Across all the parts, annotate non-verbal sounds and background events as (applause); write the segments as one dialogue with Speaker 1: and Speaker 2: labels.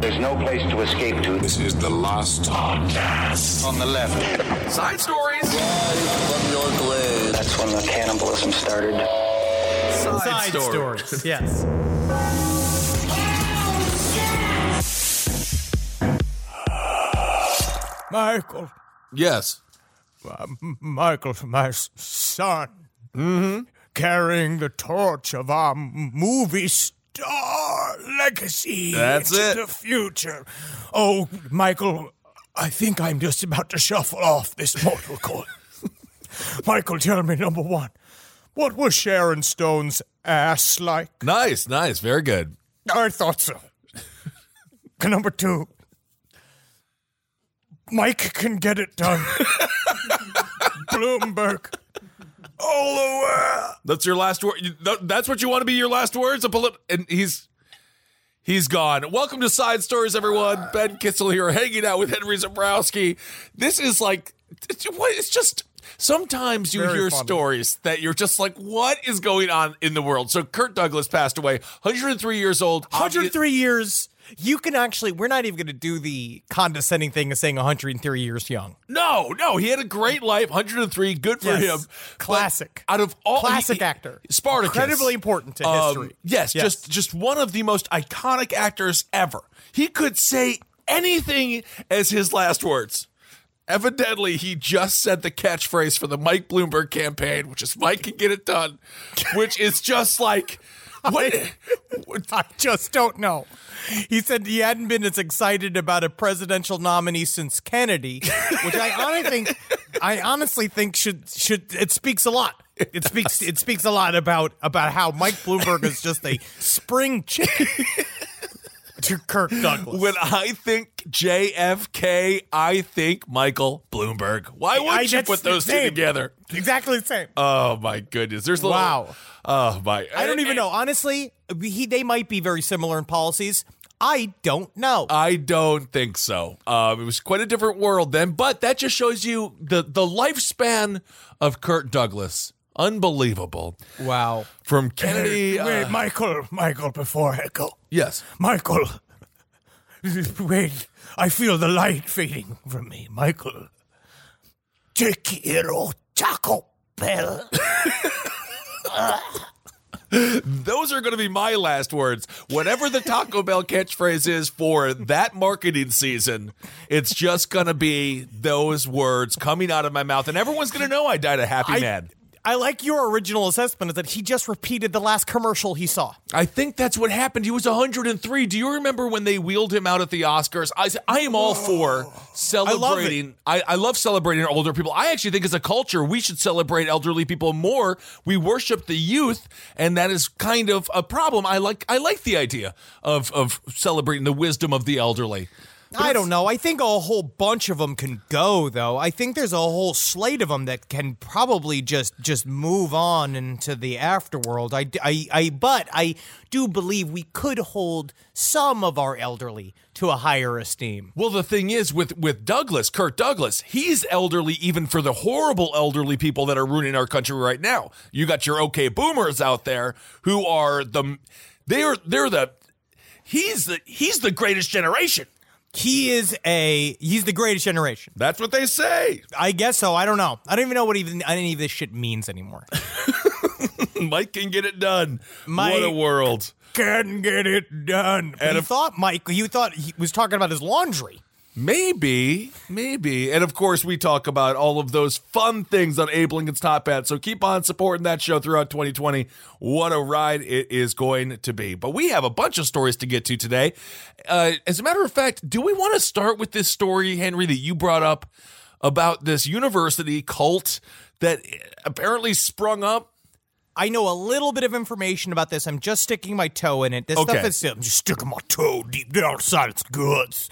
Speaker 1: There's no place to escape to.
Speaker 2: This is the last podcast.
Speaker 1: On the left.
Speaker 3: Side stories.
Speaker 1: That's when the cannibalism started.
Speaker 3: Side,
Speaker 4: Side
Speaker 3: stories.
Speaker 4: stories. (laughs) Yes.
Speaker 5: Michael,
Speaker 3: Yes.
Speaker 5: Um, Michael, my s- son, mm-hmm. carrying the torch of our m- movie star legacy
Speaker 3: That's
Speaker 5: into
Speaker 3: it.
Speaker 5: the future. Oh, Michael, I think I'm just about to shuffle off this mortal coil. (laughs) Michael, tell me number one, what was Sharon Stone's ass like?
Speaker 3: Nice, nice. Very good.
Speaker 5: I thought so. (laughs) number two, Mike can get it done. (laughs) Bloomberg. All the way.
Speaker 3: That's your last word. That's what you want to be your last words. A polit- and he's he's gone. Welcome to Side Stories, everyone. Ben Kissel here, hanging out with Henry Zabrowski. This is like it's, just. Sometimes you
Speaker 5: Very
Speaker 3: hear
Speaker 5: funny.
Speaker 3: stories that you're just like, what is going on in the world? So Kirk Douglas passed away, 103 years old.
Speaker 4: 103 years. You can actually, we're not even going to do the condescending thing of saying 103 years young.
Speaker 3: No, no, he had a great life. 103, good for
Speaker 4: Yes.
Speaker 3: him. But
Speaker 4: Classic.
Speaker 3: Out of all
Speaker 4: Classic
Speaker 3: he-
Speaker 4: actor.
Speaker 3: Spartacus,
Speaker 4: Incredibly important to
Speaker 3: Um,
Speaker 4: history.
Speaker 3: yes,
Speaker 4: Yes.
Speaker 3: just just one of the most iconic actors ever. He could say anything as his last words. Evidently, he just said the catchphrase for the Mike Bloomberg campaign, which is "Mike can get it done," which is just like (laughs) what.
Speaker 4: I just don't know. He said he hadn't been as excited about a presidential nominee since Kennedy, which I honestly think, I honestly think should should it speaks a lot. It speaks it speaks a lot about about how Mike Bloomberg is just a spring chicken to Kirk Douglas.
Speaker 3: When I think JFK, I think Michael Bloomberg. Why wouldn't you put those two together?
Speaker 4: exactly the same.
Speaker 3: Oh my goodness! There's a little,
Speaker 4: Wow.
Speaker 3: Oh my!
Speaker 4: I don't even know. Honestly, he they might be very similar in policies. I don't know.
Speaker 3: I don't think so. Um, it was quite a different world then, but that just shows you the the lifespan of Kirk Douglas. Unbelievable.
Speaker 4: wow.
Speaker 3: From Kennedy.
Speaker 5: Wait,
Speaker 3: uh,
Speaker 5: Michael, Michael, before I go.
Speaker 3: yes.
Speaker 5: Michael. (laughs) Wait, I feel the light fading from me. Michael. Te quiero, Taco Bell. (laughs)
Speaker 3: Those are going to be my last words. Whatever the Taco Bell catchphrase is for that marketing season, it's just going to be those words coming out of my mouth, and everyone's going to know I died a happy
Speaker 4: I,
Speaker 3: man.
Speaker 4: I like your original assessment is that he just repeated the last commercial he saw.
Speaker 3: I think that's what happened. He was 103. Do you remember when they wheeled him out at the Oscars? I, I am all for oh. celebrating. I, I love celebrating older people. I actually think as a culture, we should celebrate elderly people more. We worship the youth, and that is kind of a problem. I like I like the idea of of celebrating the wisdom of the elderly.
Speaker 4: I don't know. I think a whole bunch of them can go though. I think there's a whole slate of them that can probably just just move on into the afterworld. I, I, I but I do believe we could hold some of our elderly to a higher esteem.
Speaker 3: Well, the thing is with with Douglas, Kirk Douglas, he's elderly even for the horrible elderly people that are ruining our country right now. You got your okay boomers out there who are the they're they're the he's the he's the greatest generation.
Speaker 4: He is a he's the greatest generation.
Speaker 3: That's what they say.
Speaker 4: I guess so. I don't know. I don't even know what even any of this shit means anymore. (laughs)
Speaker 3: Mike can get it done.
Speaker 4: Mike-
Speaker 3: what a world.
Speaker 5: Can get it done.
Speaker 4: And you thought Mike, you thought he was talking about his laundry.
Speaker 3: Maybe, maybe. And of course, we talk about all of those fun things on Abe Lincoln's Top Hat. So keep on supporting that show throughout 2020. What a ride it is going to be. But we have a bunch of stories to get to today. Uh, as a matter of fact, do we want to start with this story, Henry, that you brought up about this university cult that apparently sprung up?
Speaker 4: I know a little bit of information about this. I'm just sticking my toe in it. This
Speaker 3: Okay.
Speaker 4: stuff is
Speaker 5: I'm just sticking my toe deep down inside its guts.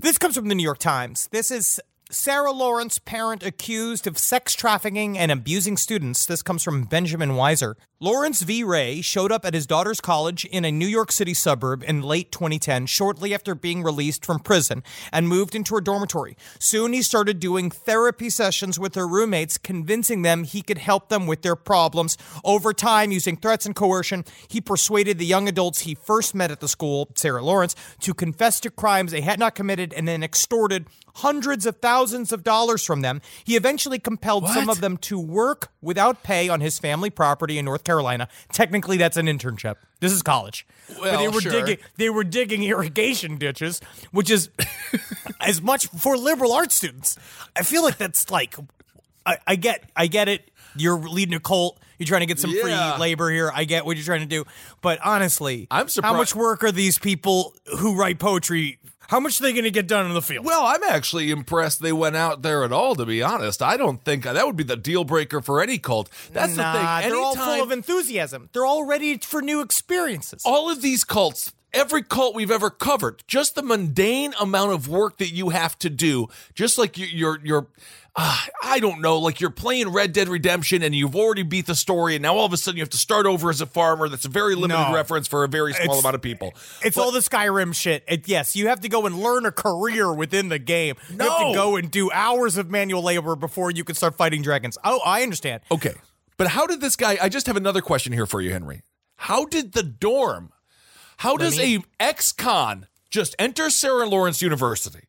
Speaker 4: This comes from the New York Times. This is Sarah Lawrence, parent accused of sex trafficking and abusing students. This comes from Benjamin Weiser. Lawrence V. Ray showed up at his daughter's college in a New York City suburb in late 2010, shortly after being released from prison, and moved into her dormitory. Soon he started doing therapy sessions with her roommates, convincing them he could help them with their problems. Over time, using threats and coercion, he persuaded the young adults he first met at the school, Sarah Lawrence, to confess to crimes they had not committed and then extorted hundreds of thousands of dollars from them. He eventually compelled some of them to work without pay on his family property in North Carolina. Technically, that's an internship. This is college. but they
Speaker 3: Well,
Speaker 4: were
Speaker 3: sure.
Speaker 4: digging they were digging irrigation ditches, which is (laughs) as much for liberal arts students. I feel like that's like I, I get I get it. You're leading a cult. You're trying to get some
Speaker 3: Yeah.
Speaker 4: free labor here. I get what you're trying to do. But honestly,
Speaker 3: I'm surprised.
Speaker 4: how much work are these people who write poetry? How much are they going to get done in the field?
Speaker 3: Well, I'm actually impressed they went out there at all. To be honest, I don't think that would be the deal breaker for any cult. That's
Speaker 4: nah,
Speaker 3: the thing.
Speaker 4: they're all full of enthusiasm. They're all ready for new experiences.
Speaker 3: all of these cults, every cult we've ever covered, just the mundane amount of work that you have to do, just like you- you're you're. Uh, I don't know, like you're playing Red Dead Redemption and you've already beat the story, and now all of a sudden you have to start over as a farmer. That's a very limited
Speaker 4: No.
Speaker 3: reference for a very small
Speaker 4: It's-
Speaker 3: amount of people.
Speaker 4: It's all the Skyrim shit. It, yes, you have to go and learn a career within the game. You have
Speaker 3: No.
Speaker 4: to go and do hours of manual labor before you can start fighting dragons. Oh, I understand.
Speaker 3: Okay. But how did this guy? I just have another question here for you, Henry. How did the dorm? How does a ex-con just enter Sarah Lawrence University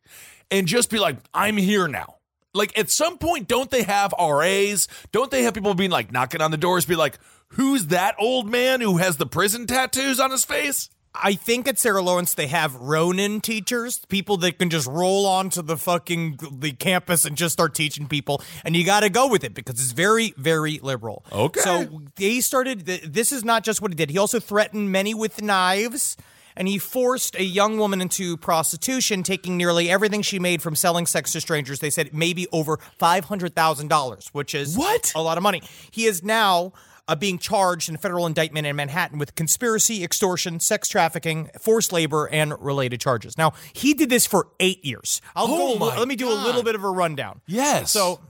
Speaker 3: and just be like, "I'm here now"? Like at some point, don't they have RAs? Don't they have people being like knocking on the doors, be like, "Who's that old man who has the prison tattoos on his face?"
Speaker 4: I think at Sarah Lawrence they have Ronin teachers, people that can just roll onto the fucking the campus and just start teaching people, and you got to go with it because it's very, very liberal.
Speaker 3: Okay.
Speaker 4: So they started. This is not just what he did. He also threatened many with knives. And he forced a young woman into prostitution, taking nearly everything she made from selling sex to strangers. They said maybe over five hundred thousand dollars, which is
Speaker 3: What?
Speaker 4: a lot of money. He is now uh, being charged in a federal indictment in Manhattan with conspiracy, extortion, sex trafficking, forced labor, and related charges. Now, he did this for eight years. I'll
Speaker 3: Oh
Speaker 4: go. Let me do a little bit of a rundown.
Speaker 3: Yes.
Speaker 4: So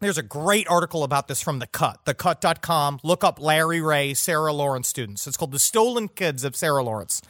Speaker 4: there's a great article about this from The Cut, thecut.com. Look up Larry Ray, Sarah Lawrence students. It's called The Stolen Kids of Sarah Lawrence.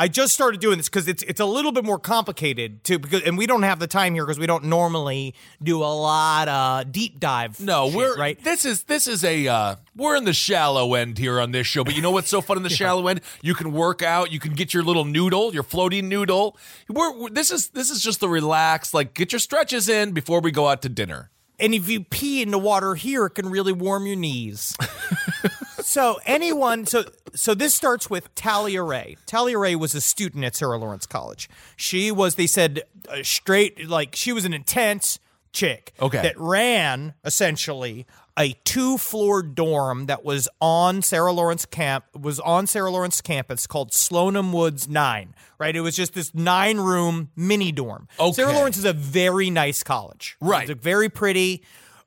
Speaker 4: I just started doing this because it's it's a little bit more complicated too, because and we don't have the time here because we don't normally do a lot of deep dive.
Speaker 3: No,
Speaker 4: shit,
Speaker 3: we're
Speaker 4: right.
Speaker 3: This is this is a uh, we're in the shallow end here on this show. But you know what's so fun in the (laughs) shallow end? You can work out. You can get your little noodle, your floating noodle. We're, we're- this is this is just the relaxed. Like get your stretches in before we go out to dinner.
Speaker 4: And if you pee in the water here, it can really warm your knees. (laughs) so anyone, so so this starts with Talia Ray. Talia Ray was a student at Sarah Lawrence College. She was, they said, straight like she was an intense chick.
Speaker 3: Okay.
Speaker 4: That ran essentially a two-floor dorm that was on Sarah Lawrence camp was on Sarah Lawrence campus called Slonim Woods Nine. Right. It was just this nine-room mini dorm.
Speaker 3: Okay.
Speaker 4: Sarah Lawrence is a very nice college.
Speaker 3: Right.
Speaker 4: It's a very pretty,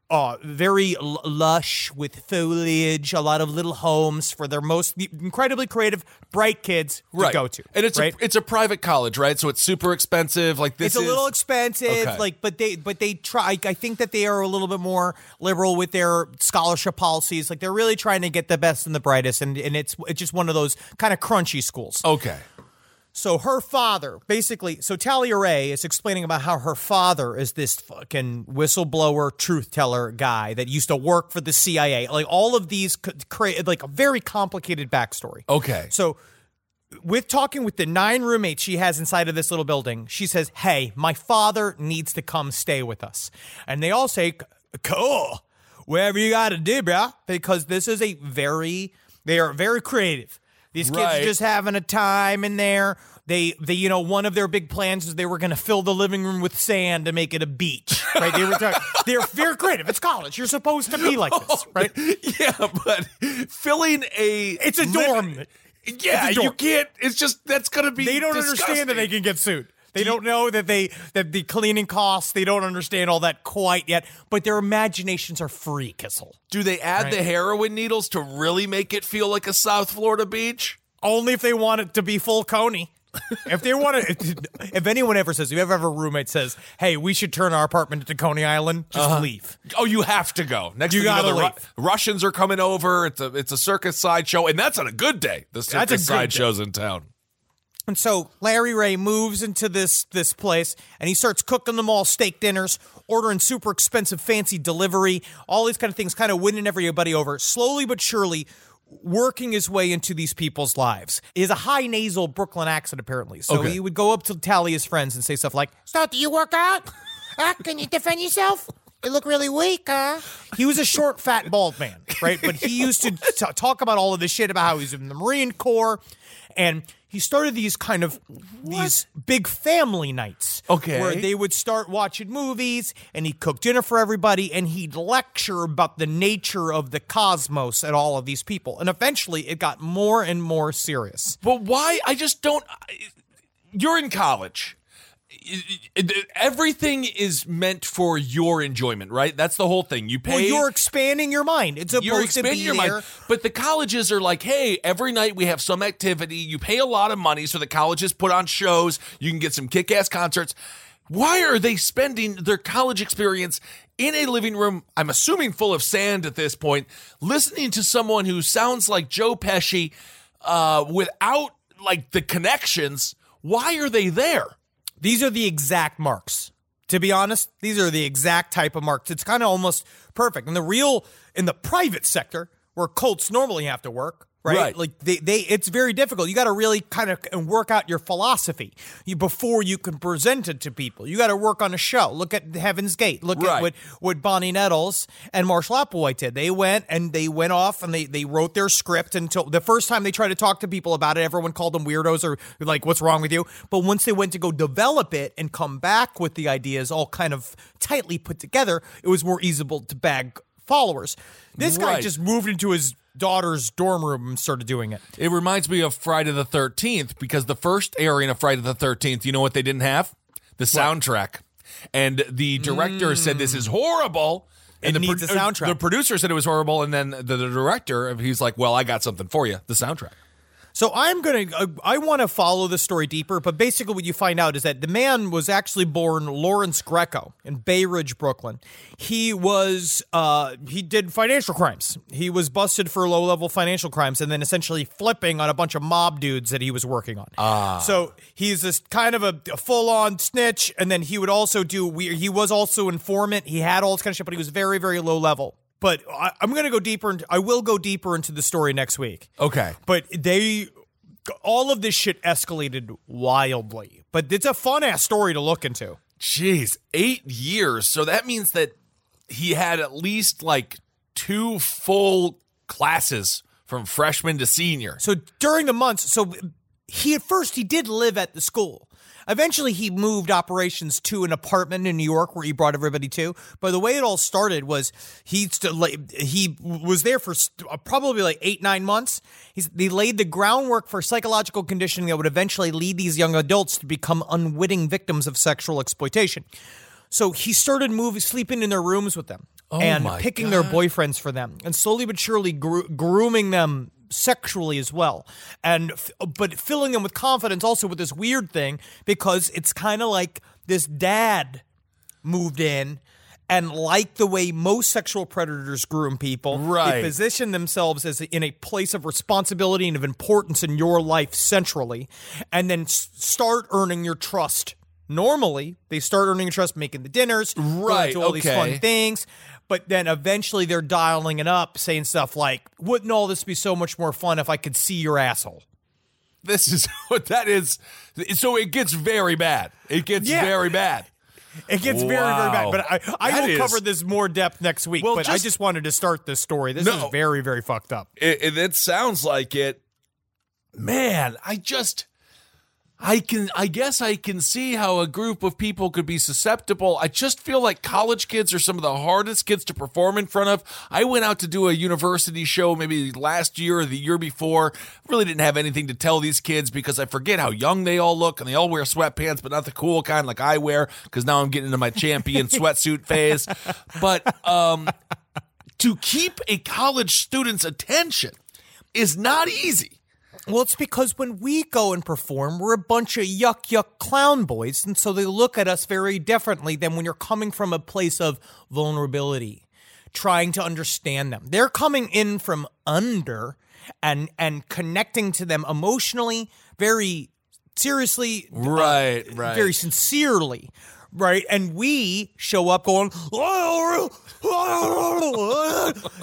Speaker 4: uh, very l- lush with foliage, a lot of little homes for their most incredibly creative, bright kids to go to.
Speaker 3: and it's
Speaker 4: right?
Speaker 3: a it's a private college, right? So it's super expensive. Like this
Speaker 4: it's a
Speaker 3: is
Speaker 4: little expensive,
Speaker 3: Okay.
Speaker 4: like, but they, but they try. I think that they are a little bit more liberal with their scholarship policies. Like they're really trying to get the best and the brightest, and and it's it's just one of those kind of crunchy schools.
Speaker 3: okay.
Speaker 4: So her father, basically, so Talia Ray is explaining about how her father is this fucking whistleblower, truth teller guy that used to work for the CIA. Like all of these, c- cra- like a very complicated backstory.
Speaker 3: Okay.
Speaker 4: So, with talking with the nine roommates she has inside of this little building, she says, Hey, my father needs to come stay with us. And they all say, Cool, whatever you got to do, bro. Because this is a very, they are very creative. These kids
Speaker 3: Right.
Speaker 4: are just having a time in there. They, they, you know, one of their big plans is they were going to fill the living room with sand to make it a beach. Right? They were talking, (laughs) they're very creative. It's college. You're supposed to be (laughs) like this, right?
Speaker 3: Yeah, but filling a
Speaker 4: It's a dorm.
Speaker 3: Yeah, you can't. It's just that's gonna be.
Speaker 4: they don't understand that they can get sued. They don't know that they that the cleaning costs. They don't understand all that quite yet. But their imaginations are free, Kissel.
Speaker 3: Do they add the heroin needles to really make it feel like a South Florida beach?
Speaker 4: Only if they want it to be full coney. if they want to, if, anyone ever says, if you ever have a roommate says, "Hey, we should turn our apartment into Coney Island," just uh-huh. leave.
Speaker 3: Oh, you have to go. Next
Speaker 4: You
Speaker 3: thing you know,
Speaker 4: gotta
Speaker 3: the Ru-. Russians are coming over. It's a it's a circus sideshow, and that's on a good day. The circus sideshows in town.
Speaker 4: And so Larry Ray moves into this this place and he starts cooking them all steak dinners, ordering super expensive fancy delivery, all these kind of things, kind of winning everybody over, slowly but surely working his way into these people's lives. He has a high nasal Brooklyn accent apparently. So
Speaker 3: Okay.
Speaker 4: he would go up to Talia's friends and say stuff like,
Speaker 5: So, do you work out? Huh? Can you defend yourself? You look really weak, huh?
Speaker 4: he was a short, fat, bald man, right? But he used to t- talk about all of this shit about how he's in the Marine Corps, and he started these kind of these big family nights,
Speaker 3: Okay.
Speaker 4: where they would start watching movies, and he'd cook dinner for everybody, and he'd lecture about the nature of the cosmos and all of these people, and eventually it got more and more serious.
Speaker 3: But why? I just don't. I- You're in college. Everything is meant for your enjoyment, right? That's the whole thing. You pay.
Speaker 4: Well, you're expanding your mind. It's supposed
Speaker 3: you're
Speaker 4: to be
Speaker 3: your
Speaker 4: there.
Speaker 3: mind. But the colleges are like, hey, every night we have some activity. You pay a lot of money, so the colleges put on shows. You can get some kick ass concerts. Why are they spending their college experience in a living room, I'm assuming full of sand at this point, listening to someone who sounds like Joe Pesci uh, without like the connections? Why are they there?
Speaker 4: These are the exact marks. To be honest, these are the exact type of marks. It's kind of almost perfect. In the real, in the private sector, where Colts normally have to work, right?
Speaker 3: Right.
Speaker 4: Like they, they, it's very difficult. You got to really kind of work out your philosophy you, before you can present it to people. You got to work on a show. Look at Heaven's Gate. Look
Speaker 3: Right.
Speaker 4: at what what Bonnie Nettles and Marshall Applewhite did. They went and they went off and they they wrote their script until the first time they tried to talk to people about it, everyone called them weirdos or like, "What's wrong with you?" But once they went to go develop it and come back with the ideas all kind of tightly put together, it was more easable to bag followers. This guy just moved into his daughter's dorm room and started doing it.
Speaker 3: It reminds me of Friday the 13th because the first airing of Friday the 13th, you know what they didn't have? The soundtrack. And the director said this is horrible. And
Speaker 4: It
Speaker 3: the
Speaker 4: a soundtrack.
Speaker 3: The producer said it was horrible, and then the, the director, he's like, "Well, I got something for you: the soundtrack."
Speaker 4: So I'm gonna, uh, I want to follow the story deeper, but basically what you find out is that the man was actually born Lawrence Greco in Bay Ridge, Brooklyn. He was, uh, he did financial crimes. He was busted for low level financial crimes and then essentially flipping on a bunch of mob dudes that he was working on. Ah. So he's this kind of a, a full on snitch, and then he would also do, we, he was also informant. He had all this kind of shit, but he was very, very low level. But I, I'm going to go deeper. Into, I will go deeper into the story next week.
Speaker 3: Okay.
Speaker 4: But they, all of this shit escalated wildly. But it's a fun ass story to look into.
Speaker 3: Jeez, eight years. So that means that he had at least like two full classes from freshman to senior.
Speaker 4: So during the months, so he at first he did live at the school. Eventually, he moved operations to an apartment in New York where he brought everybody to. But the way it all started was he st- he was there for st- uh, probably like eight nine months. He's, they laid the groundwork for psychological conditioning that would eventually lead these young adults to become unwitting victims of sexual exploitation. So he started moving, sleeping in their rooms with them and
Speaker 3: my
Speaker 4: picking their boyfriends for them, and slowly but surely gro- grooming them sexually as well, and f- but filling them with confidence also with this weird thing because it's kind of like this dad moved in. And like the way most sexual predators groom people,
Speaker 3: Right.
Speaker 4: they position themselves as in a place of responsibility and of importance in your life centrally, and then s- start earning your trust. Normally, they start earning your trust, making the dinners,
Speaker 3: Right,
Speaker 4: all these fun things. But then eventually they're dialing it up, saying stuff like, "Wouldn't all this be so much more fun if I could see your asshole?"
Speaker 3: This is (laughs) what that is. So it gets very bad. It gets
Speaker 4: Yeah.
Speaker 3: very bad.
Speaker 4: It gets very, very bad. But I, I will
Speaker 3: is-
Speaker 4: cover this more depth next week.
Speaker 3: Well,
Speaker 4: but I
Speaker 3: just-
Speaker 4: just wanted to start this story. This
Speaker 3: No.
Speaker 4: is very, very fucked up.
Speaker 3: It, it, it sounds like it. Man, I just, I can, I guess I can see how a group of people could be susceptible. I just feel like college kids are some of the hardest kids to perform in front of. I went out to do a university show maybe last year or the year before. Really didn't have anything to tell these kids because I forget how young they all look and they all wear sweatpants, but not the cool kind like I wear because now I'm getting into my champion (laughs) sweatsuit phase. But, um, to keep a college student's attention is not easy.
Speaker 4: Well, it's because when we go and perform, we're a bunch of yuck yuck clown boys, and so they look at us very differently than when you're coming from a place of vulnerability, trying to understand them. They're coming in from under and and connecting to them emotionally, very seriously, uh,
Speaker 3: Right, right.
Speaker 4: very sincerely. Right, and we show up going,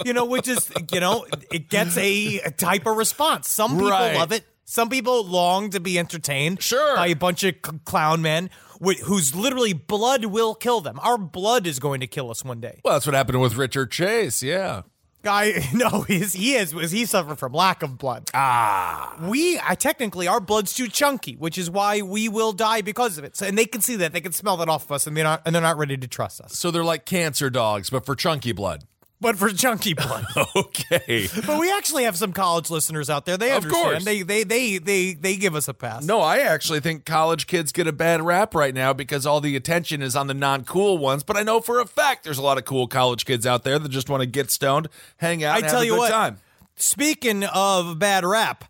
Speaker 4: you know, which is, you know, it gets a, a type of response. Some people
Speaker 3: Right.
Speaker 4: love it. Some people long to be entertained
Speaker 3: Sure.
Speaker 4: by a bunch of c- clown men wh- whose literally blood will kill them. Our blood is going to kill us one day.
Speaker 3: Well, that's what happened with Richard Chase. Yeah.
Speaker 4: Guy, (laughs) no, he's, he is was he suffered from lack of blood. Ah, we I technically our blood's too chunky, which is why we will die because of it. So, and they can see that, they can smell that off of us, and they're not and they're not ready to trust us.
Speaker 3: So they're like cancer dogs, but for chunky blood.
Speaker 4: But for chunky blood, (laughs)
Speaker 3: Okay.
Speaker 4: but we actually have some college listeners out there. They
Speaker 3: Of
Speaker 4: understand.
Speaker 3: course.
Speaker 4: They they they they they give us a pass.
Speaker 3: No, I actually think college kids get a bad rap right now because all the attention is on the non cool ones. But I know for a fact there's a lot of cool college kids out there that just want to get stoned, hang out,
Speaker 4: I tell you what.
Speaker 3: time.
Speaker 4: Speaking of bad rap,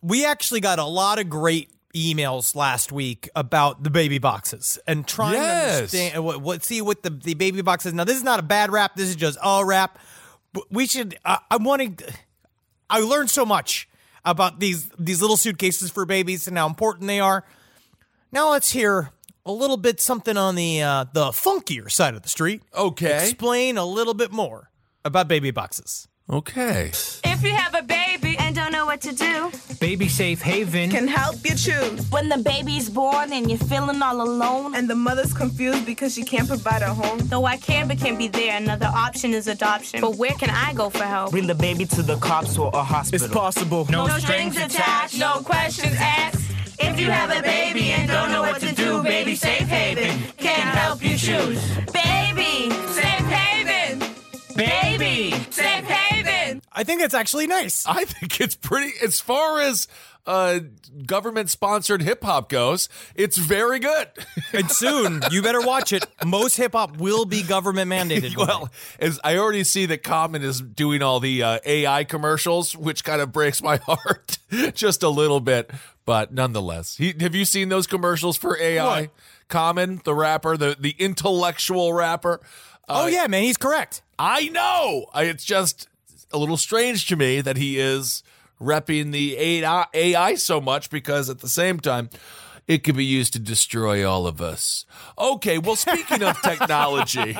Speaker 4: we actually got a lot of great emails last week about the baby boxes and trying
Speaker 3: Yes.
Speaker 4: to understand what, what see what the, the baby boxes. Now this is not a bad rap. This is just a rap. But we should. Uh, I'm wanting. I learned so much about these these little suitcases for babies and how important they are. Now let's hear a little bit something on the uh, the funkier side of the street.
Speaker 3: Okay.
Speaker 4: Explain a little bit more about baby boxes.
Speaker 3: Okay.
Speaker 6: If you have a baby and don't know what to do,
Speaker 7: Baby Safe Haven.
Speaker 8: can help you choose.
Speaker 6: when the baby's born and you're feeling all alone,
Speaker 8: And the mother's confused because she can't provide a home.
Speaker 6: though I can but can't be there, another option is adoption. But where can I go for help?
Speaker 7: Bring the baby to the cops or a hospital.
Speaker 9: It's possible.
Speaker 7: No,
Speaker 6: No strings attached, no questions asked. If you have a baby and don't know what to do, Baby Safe Haven can help you choose. Baby Safe Haven, Baby Safe Haven.
Speaker 4: I think it's actually nice.
Speaker 3: I think it's pretty, as far as uh, government sponsored hip hop goes, it's very good. (laughs)
Speaker 4: And soon, you better watch it. Most hip hop will be government mandated.
Speaker 3: well, as I already see that Common is doing all the uh, AI commercials, which kind of breaks my (laughs) heart just a little bit, but nonetheless. He, have you seen those commercials for AI?
Speaker 4: What?
Speaker 3: Common, the rapper, the the intellectual rapper.
Speaker 4: oh yeah, man, he's correct.
Speaker 3: I know. It's just a little strange to me that he is repping the AI AI so much because at the same time, it could be used to destroy all of us. Okay, well, speaking of (laughs) technology,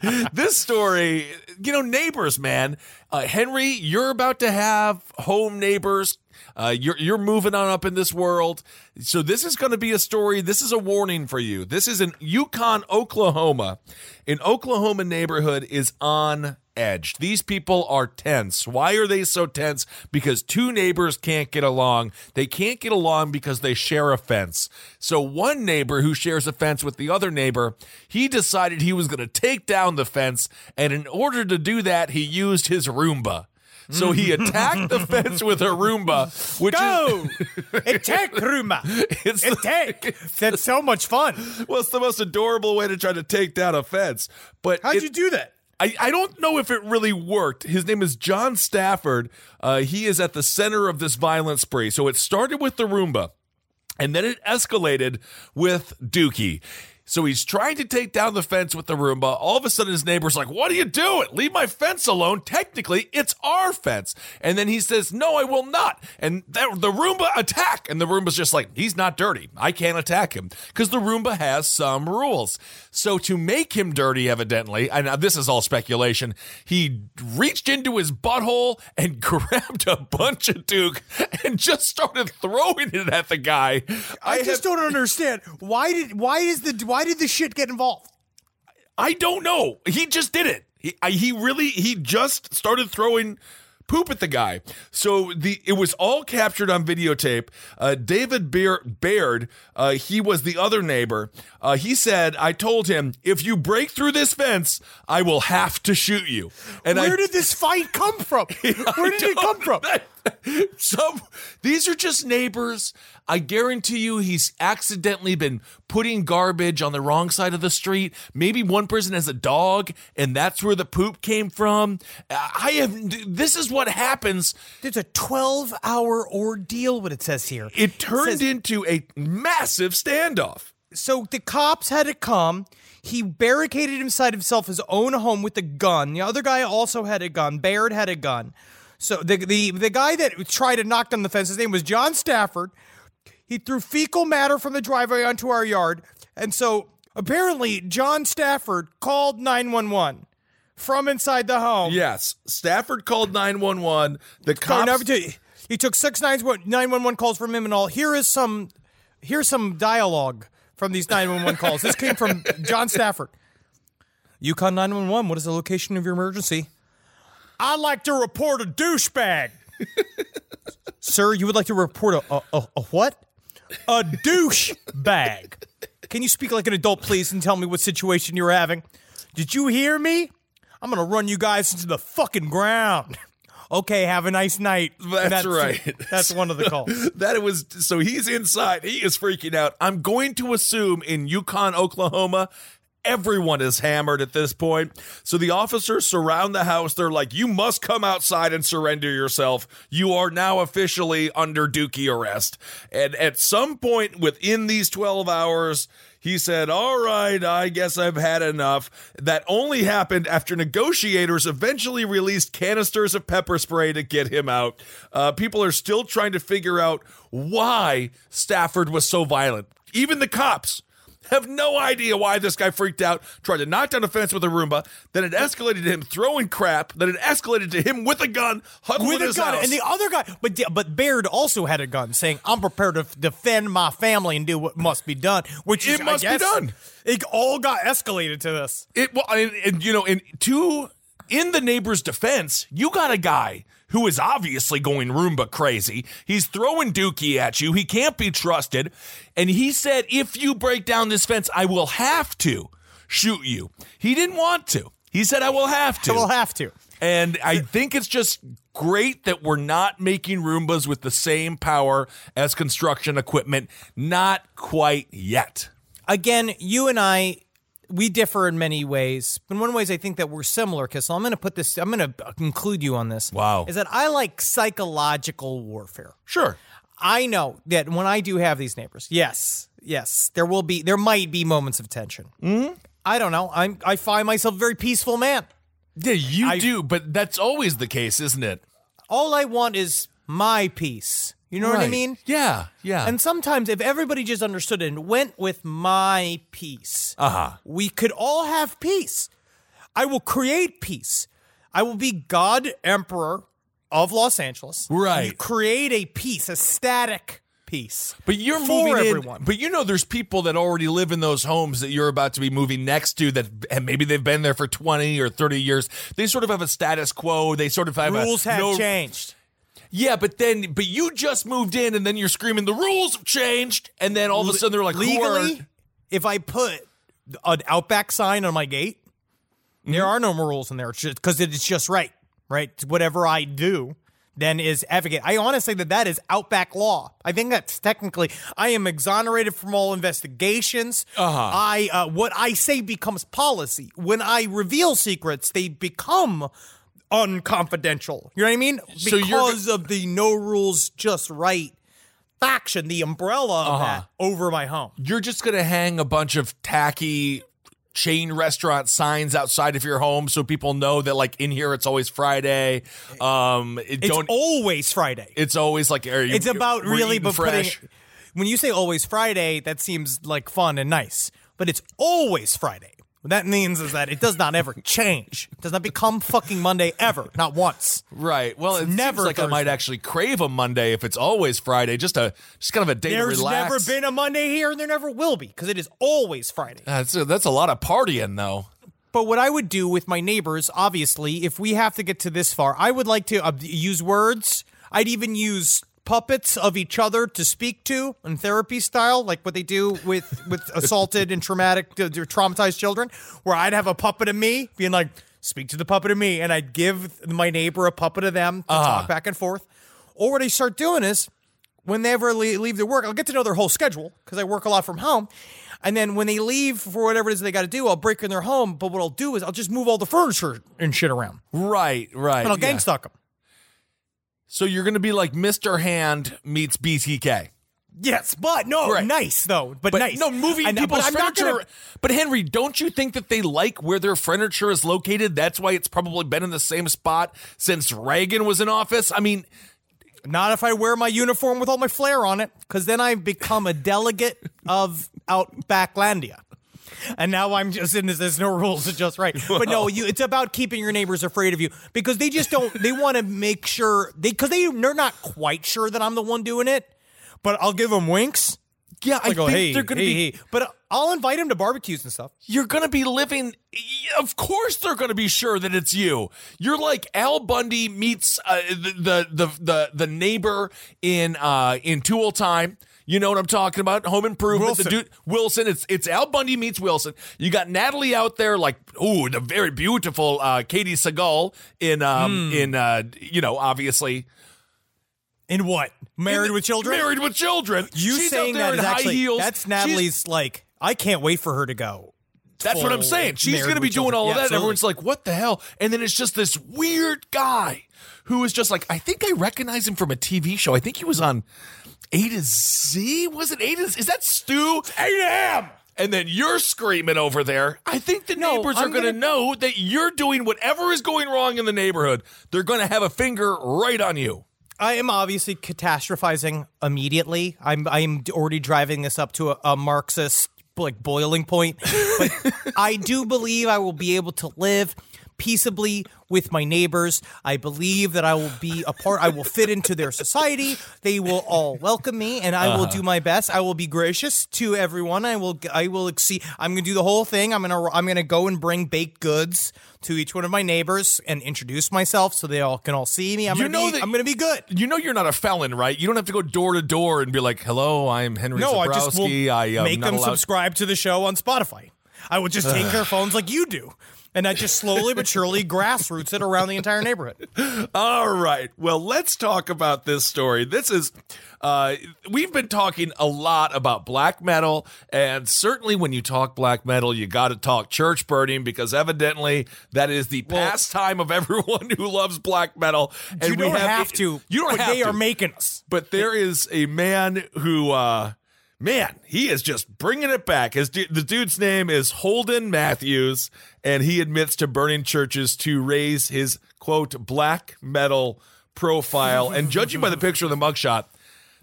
Speaker 3: (laughs) this story, you know, neighbors, man. Uh, Henry, you're about to have home neighbors. Uh, you're you're moving on up in this world, so this is going to be a story. This is a warning for you. This is in Yukon, Oklahoma. An Oklahoma neighborhood is on edge. These people are tense. Why are they so tense? Because two neighbors can't get along. They can't get along because they share a fence. So one neighbor who shares a fence with the other neighbor, he decided he was going to take down the fence, and in order to do that, he used his Roomba. So he (laughs) attacked the fence with a Roomba, which
Speaker 4: Go!
Speaker 3: is
Speaker 4: Attack Roomba! (laughs)
Speaker 3: it's the-
Speaker 4: Attack! That's so much fun.
Speaker 3: well, it's the most adorable way to try to take down a fence. But
Speaker 4: How'd
Speaker 3: it-
Speaker 4: you do that?
Speaker 3: I, I don't know if it really worked. His name is John Stafford. Uh, he is at the center of this violent spree. So it started with the Roomba, and then it escalated with Dookie. So he's trying to take down the fence with the Roomba. All of a sudden, his neighbor's like, What are you doing? Leave my fence alone. Technically, it's our fence. And then he says, No, I will not. And that, the Roomba attack. And the Roomba's just like, He's not dirty. I can't attack him because the Roomba has some rules. So to make him dirty, evidently, and this is all speculation, he reached into his butthole and (laughs) grabbed a bunch of Duke and just started throwing it at the guy.
Speaker 4: I, just
Speaker 3: have-
Speaker 4: don't understand. Why did why is the why did the shit get involved?
Speaker 3: I don't know. He just did it. He I, he really he just started throwing poop at the guy. So the it was all captured on videotape. Uh, David Bear, Baird, uh, he was the other neighbor. Uh, he said, "I told him if you break through this fence, I will have to shoot you." And
Speaker 4: Where
Speaker 3: I,
Speaker 4: did this fight come from? (laughs) Where did it come from?
Speaker 3: That- (laughs) Some these are just neighbors. I guarantee you he's accidentally been putting garbage on the wrong side of the street. Maybe one person has a dog and that's where the poop came from. I have this is what happens.
Speaker 4: There's a 12 hour ordeal, what it says here.
Speaker 3: It turned
Speaker 4: says-
Speaker 3: into a massive standoff.
Speaker 4: So the cops had to come. He barricaded inside himself his own home with a gun. The other guy also had a gun. Baird had a gun. So the the the guy that tried to knock down the fence, his name was John Stafford. He threw fecal matter from the driveway onto our yard, and so apparently John Stafford called nine one one from inside the home.
Speaker 3: Yes, Stafford called 911. The cops
Speaker 4: never did- he took six 911 calls from him and all. Here is some here's some dialogue from these 911 calls. This came from (laughs) John Stafford. Yukon 911, what is the location of your emergency? I'd like to report a douchebag. (laughs) Sir, you would like to report a, a, a, a what? A douchebag. Can you speak like an adult, please, and tell me what situation you're having? Did you hear me? I'm gonna run you guys into the fucking ground. Okay, have a nice night. (laughs)
Speaker 3: That's right.
Speaker 4: That's one of the calls. (laughs)
Speaker 3: that it was so he's inside he is freaking out i'm going to assume in yukon oklahoma everyone is hammered at this point so the officers surround the house they're like you must come outside and surrender yourself you are now officially under dookie arrest and at some point within these 12 hours he said, All right, I guess I've had enough. That only happened after negotiators eventually released canisters of pepper spray to get him out. Uh, people are still trying to figure out why Stafford was so violent. Even the cops have no idea why this guy freaked out, tried to knock down a fence with a Roomba, then it escalated to him throwing crap, then it escalated to him with a gun, huddled
Speaker 4: With
Speaker 3: in
Speaker 4: a gun,
Speaker 3: house.
Speaker 4: and the other guy, but but Baird also had a gun, saying, "I'm prepared to f- defend my family and do what must be done." Which is,
Speaker 3: It must
Speaker 4: I
Speaker 3: be done.
Speaker 4: It all got escalated to this.
Speaker 3: It well, and, and you know, and to in the neighbor's defense, you got a guy who is obviously going Roomba crazy. He's throwing Dookie at you. He can't be trusted, and he said, "If you break down this fence, I will have to shoot you." He didn't want to. He said, "I will have to."
Speaker 4: I will have to.
Speaker 3: And I think it's just great that we're not making Roombas with the same power as construction equipment. Not quite yet.
Speaker 4: Again, you and I, we differ in many ways. In one ways, I think that we're similar, Kissel. I'm going to put this. I'm going to include you on this.
Speaker 3: Wow.
Speaker 4: Is that I like psychological warfare.
Speaker 3: Sure.
Speaker 4: I know that when I do have these neighbors, yes, yes, there will be, there might be moments of tension. Mm-hmm. I don't know. I'm, I find myself a very peaceful man.
Speaker 3: Yeah, you
Speaker 4: I-
Speaker 3: do, but that's always the case, isn't it?
Speaker 4: All I want is my peace. You know what I mean?
Speaker 3: Yeah, yeah.
Speaker 4: And sometimes, if everybody just understood it and went with my peace,
Speaker 3: uh-huh.
Speaker 4: we could all have peace. I will create peace. I will be God Emperor of Los Angeles.
Speaker 3: Right.
Speaker 4: Create a peace, a static peace.
Speaker 3: But you're
Speaker 4: for
Speaker 3: moving in- but you know, there's people that already live in those homes that you're about to be moving next to. That and maybe they've been there for 20 or 30 years. They sort of have a status quo. They sort of have
Speaker 4: Rules
Speaker 3: a,
Speaker 4: have
Speaker 3: no-
Speaker 4: changed.
Speaker 3: Yeah, but then, but you just moved in, and then you're screaming the rules have changed, and then all of a sudden they're like,
Speaker 4: legally, if I put an Outback sign on my gate, there
Speaker 3: Mm-hmm.
Speaker 4: are no more rules in there because it's just right, right? Whatever I do then is advocate. I honestly that that is Outback law. I think that's technically I am exonerated from all investigations.
Speaker 3: Uh-huh.
Speaker 4: I uh, what I say becomes policy. When I reveal secrets, they become unconfidential. You know what I mean?
Speaker 3: So
Speaker 4: Because of the no rules, just right faction, the umbrella of
Speaker 3: Uh-huh.
Speaker 4: that over my home.
Speaker 3: you're just gonna hang a bunch of tacky chain restaurant signs outside of your home so people know that like in here it's always Friday. Um, it
Speaker 4: It's
Speaker 3: don't.
Speaker 4: always Friday.
Speaker 3: it's always like are you,
Speaker 4: It's about really but
Speaker 3: fresh.
Speaker 4: putting when you say always Friday, that seems like fun and nice. But it's always Friday. What that means is that it does not ever (laughs) change. It does not become fucking Monday ever. Not once.
Speaker 3: Right. Well, it
Speaker 4: never
Speaker 3: like I might actually crave a Monday if it's always Friday. Just a just kind of a day
Speaker 4: There's
Speaker 3: to relax.
Speaker 4: never been a Monday here and there never will be because it is always Friday.
Speaker 3: That's a, that's a lot of partying though.
Speaker 4: But what I would do with my neighbors, obviously, if we have to get to this far, I would like to uh, use words. I'd even use puppets of each other to speak to in therapy style, like what they do with with (laughs) assaulted and traumatic, uh, traumatized children. Where I'd have a puppet of me being like, "Speak to the puppet of me," and I'd give my neighbor a puppet of them to talk back and forth. Or what I start doing is when they ever leave their work, I'll get to know their whole schedule because I work a lot from home. And then when they leave for whatever it is they got to do, I'll break in their home. But what I'll do is I'll just move all the furniture and shit around,
Speaker 3: Right, right.
Speaker 4: and I'll
Speaker 3: yeah.
Speaker 4: gang stalk them.
Speaker 3: So you're going to be like Mr. Hand meets BTK.
Speaker 4: Yes, but no,
Speaker 3: Right.
Speaker 4: nice though, but,
Speaker 3: But
Speaker 4: nice.
Speaker 3: no, moving
Speaker 4: And- uh,
Speaker 3: people's
Speaker 4: but I'm not
Speaker 3: furniture.
Speaker 4: gonna-
Speaker 3: But Henry, don't you think that they like where their furniture is located? That's why it's probably been in the same spot since Reagan was in office. I mean,
Speaker 4: Not if I wear my uniform with all my flair on it, because then I become a delegate of Outbacklandia. And now I'm just in this. There's no rules. It's just right. But no, you. It's about keeping your neighbors afraid of you because they just don't. They want to make sure they because they they're not quite sure that I'm the one doing it. But I'll give them winks.
Speaker 3: yeah, I
Speaker 4: I go,
Speaker 3: think
Speaker 4: hey,
Speaker 3: they're going to
Speaker 4: hey,
Speaker 3: be.
Speaker 4: hey. But I'll invite them to barbecues and stuff.
Speaker 3: You're going to be living. Of course, they're going to be sure that it's you. You're like Al Bundy meets uh, the, the the the the neighbor in uh in Tool Time. You know what I'm talking about? Home Improvement. The
Speaker 4: Wilson.
Speaker 3: dude Wilson. It's it's Al Bundy meets Wilson. You got Natalie out there, like ooh, the very beautiful uh, Katie Seagal in um
Speaker 4: Hmm.
Speaker 3: in uh you know obviously
Speaker 4: In what? Married
Speaker 3: in-
Speaker 4: with children.
Speaker 3: Married with children.
Speaker 4: You
Speaker 3: She's
Speaker 4: saying that
Speaker 3: in
Speaker 4: is
Speaker 3: high
Speaker 4: actually
Speaker 3: heels.
Speaker 4: that's
Speaker 3: She's-
Speaker 4: Natalie's like. I can't wait for her to go.
Speaker 3: That's what I'm saying. She's going to be doing
Speaker 4: children.
Speaker 3: all of
Speaker 4: Yeah,
Speaker 3: that. and. Everyone's like, what the hell? And then it's just this weird guy who is just like, I think I recognize him from a TV show. I think he was on A to Z. Was it A to Z? Is that Stu? A to M. And then you're screaming over there. I think the
Speaker 4: No,
Speaker 3: neighbors are
Speaker 4: I'm
Speaker 3: going to
Speaker 4: gonna-
Speaker 3: know that you're doing whatever is going wrong in the neighborhood. They're going to have a finger right on you.
Speaker 4: I am obviously catastrophizing immediately. I'm I'm already driving this up to a, a Marxist like boiling point, but (laughs) I do believe I will be able to live peaceably with my neighbors. I believe that I will be a part. I will fit into their society. They will all welcome me, and I will do uh-huh. my best. I will be gracious to everyone. I will. I will exceed. I'm going to do the whole thing. I'm gonna. I'm gonna go and bring baked goods to each one of my neighbors and introduce myself so they all can all see me. I'm
Speaker 3: You
Speaker 4: gonna
Speaker 3: know
Speaker 4: be,
Speaker 3: that-
Speaker 4: I'm gonna be good.
Speaker 3: You know you're not a felon, right? You don't have to go door to door and be like, "Hello, I'm Henry
Speaker 4: No, I just will
Speaker 3: Zabrowski. I, am
Speaker 4: make them
Speaker 3: allowed-
Speaker 4: subscribe to the show on Spotify. I would just take (sighs) their phones like you do. And I just slowly but surely (laughs) grassroots it around the entire neighborhood.
Speaker 3: All right. Well, let's talk about this story. This is, uh, we've been talking a lot about black metal, and certainly when you talk black metal, you got to talk church burning because evidently that is the pastime of (laughs) everyone who loves black metal. And
Speaker 4: you
Speaker 3: we
Speaker 4: don't have, to.
Speaker 3: You don't have
Speaker 4: they
Speaker 3: to.
Speaker 4: are making us.
Speaker 3: but there is a man who, uh, man, he is just bringing it back. His the dude's name is Holden Matthews, and he admits to burning churches to raise his quote black metal profile. and judging by the picture of the mugshot,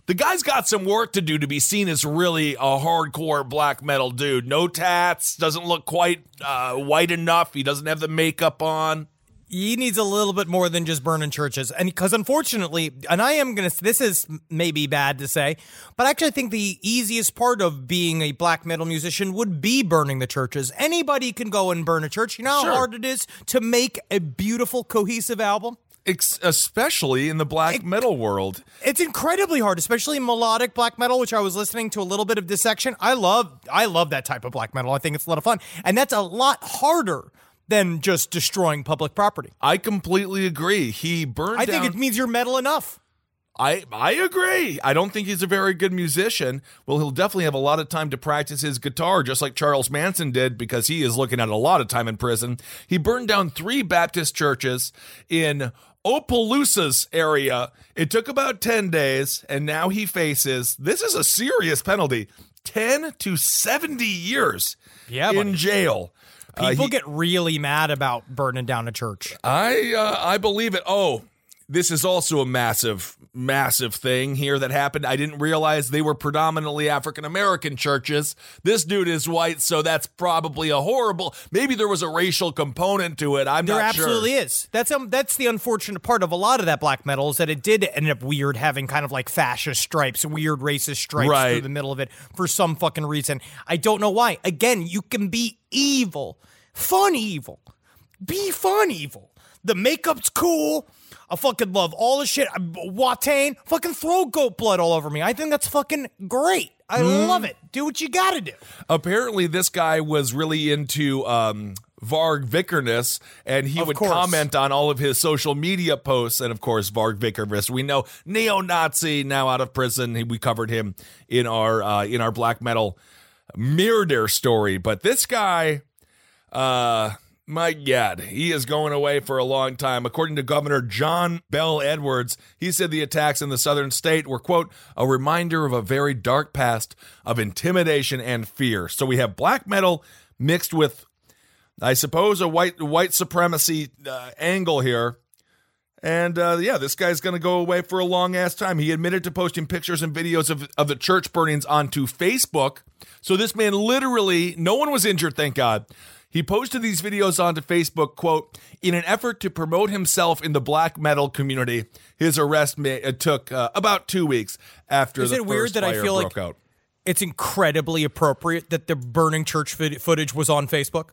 Speaker 3: the guy's got some work to do to be seen as really a hardcore black metal dude. No tats, doesn't look quite uh, white enough. He doesn't have the makeup on.
Speaker 4: He needs a little bit more than just burning churches. And because unfortunately, and I am going to, this is maybe bad to say, but I actually I think the easiest part of being a black metal musician would be burning the churches. Anybody can go and burn a church. You know how
Speaker 3: Sure.
Speaker 4: hard it is to make a beautiful, cohesive album?
Speaker 3: Especially in the black metal world.
Speaker 4: It's incredibly hard, especially melodic black metal, which I was listening to a little bit of dissection. I love I love that type of black metal. I think it's a lot of fun. And that's a lot harder than just destroying public property.
Speaker 3: I completely agree. He burned
Speaker 4: I
Speaker 3: down.
Speaker 4: think it means you're metal enough.
Speaker 3: I I agree. I don't think he's a very good musician. Well, he'll definitely have a lot of time to practice his guitar, just like Charles Manson did, because he is looking at a lot of time in prison. He burned down three Baptist churches in Opelousas area. It took about ten days, and now he faces this is a serious penalty: ten to seventy years
Speaker 4: Yeah,
Speaker 3: in
Speaker 4: buddy.
Speaker 3: jail. Uh,
Speaker 4: People
Speaker 3: he-
Speaker 4: get really mad about burning down a church.
Speaker 3: I uh, I believe it. Oh, this is also a massive, massive thing here that happened. I didn't realize they were predominantly African American churches. This dude is white, so that's probably a horrible. Maybe there was a racial component to it. I'm
Speaker 4: There
Speaker 3: not sure.
Speaker 4: There absolutely is. That's um, that's the unfortunate part of a lot of that black metal is that it did end up weird, having kind of like fascist stripes, weird racist stripes
Speaker 3: Right.
Speaker 4: through the middle of it for some fucking reason. I don't know why. Again, you can be evil, fun evil, be fun evil. The makeup's cool. I fucking love all the shit. Watain, fucking throw goat blood all over me. I think that's fucking great. I
Speaker 3: Mm.
Speaker 4: love it. Do what you gotta do.
Speaker 3: Apparently, this guy was really into um, Varg Vikernes, and he
Speaker 4: Of
Speaker 3: would
Speaker 4: course.
Speaker 3: comment on all of his social media posts. And of course, Varg Vikernes, we know neo-Nazi, now out of prison. We covered him in our uh, in our black metal murder story. But this guy, uh, my God, he is going away for a long time. According to Governor John Bell Edwards, he said the attacks in the southern state were, quote, a reminder of a very dark past of intimidation and fear. So we have black metal mixed with, I suppose, a white white supremacy uh, angle here. And uh, yeah, this guy's going to go away for a long ass time. He admitted to posting pictures and videos of, of the church burnings onto Facebook. So this man literally, no one was injured, thank God. He posted these videos onto Facebook, quote, in an effort to promote himself in the black metal community. His arrest may, took uh, about two weeks after
Speaker 4: Is
Speaker 3: the
Speaker 4: it weird that I feel like-
Speaker 3: out.
Speaker 4: It's incredibly appropriate that the burning church footage was on Facebook.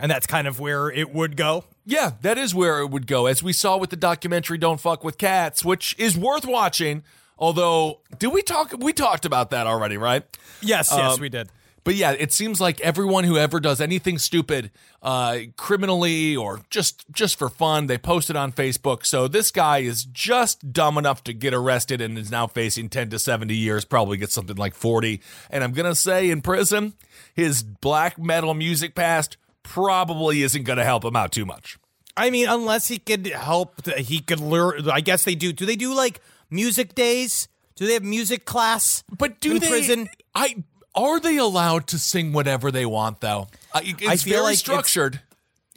Speaker 4: And that's kind of where it would go.
Speaker 3: Yeah, that is where it would go, as we saw with the documentary "Don't Fuck with Cats," which is worth watching. Although, did we talk? We talked about that already, right?
Speaker 4: Yes, yes,
Speaker 3: Um,
Speaker 4: we did.
Speaker 3: But yeah, it seems like everyone who ever does anything stupid, uh, criminally or just just for fun, they post it on Facebook. So this guy is just dumb enough to get arrested and is now facing ten to seventy years, probably get something like forty. And I'm gonna say in prison, his black metal music past probably isn't gonna help him out too much.
Speaker 4: I mean, unless he could help, he could lure. I guess they do. Do they do like music days? Do they have music class?
Speaker 3: But do
Speaker 4: in
Speaker 3: they?
Speaker 4: prison?
Speaker 3: I are they allowed to sing whatever they want though? Uh, I,
Speaker 4: feel
Speaker 3: very
Speaker 4: like it's-
Speaker 3: structured.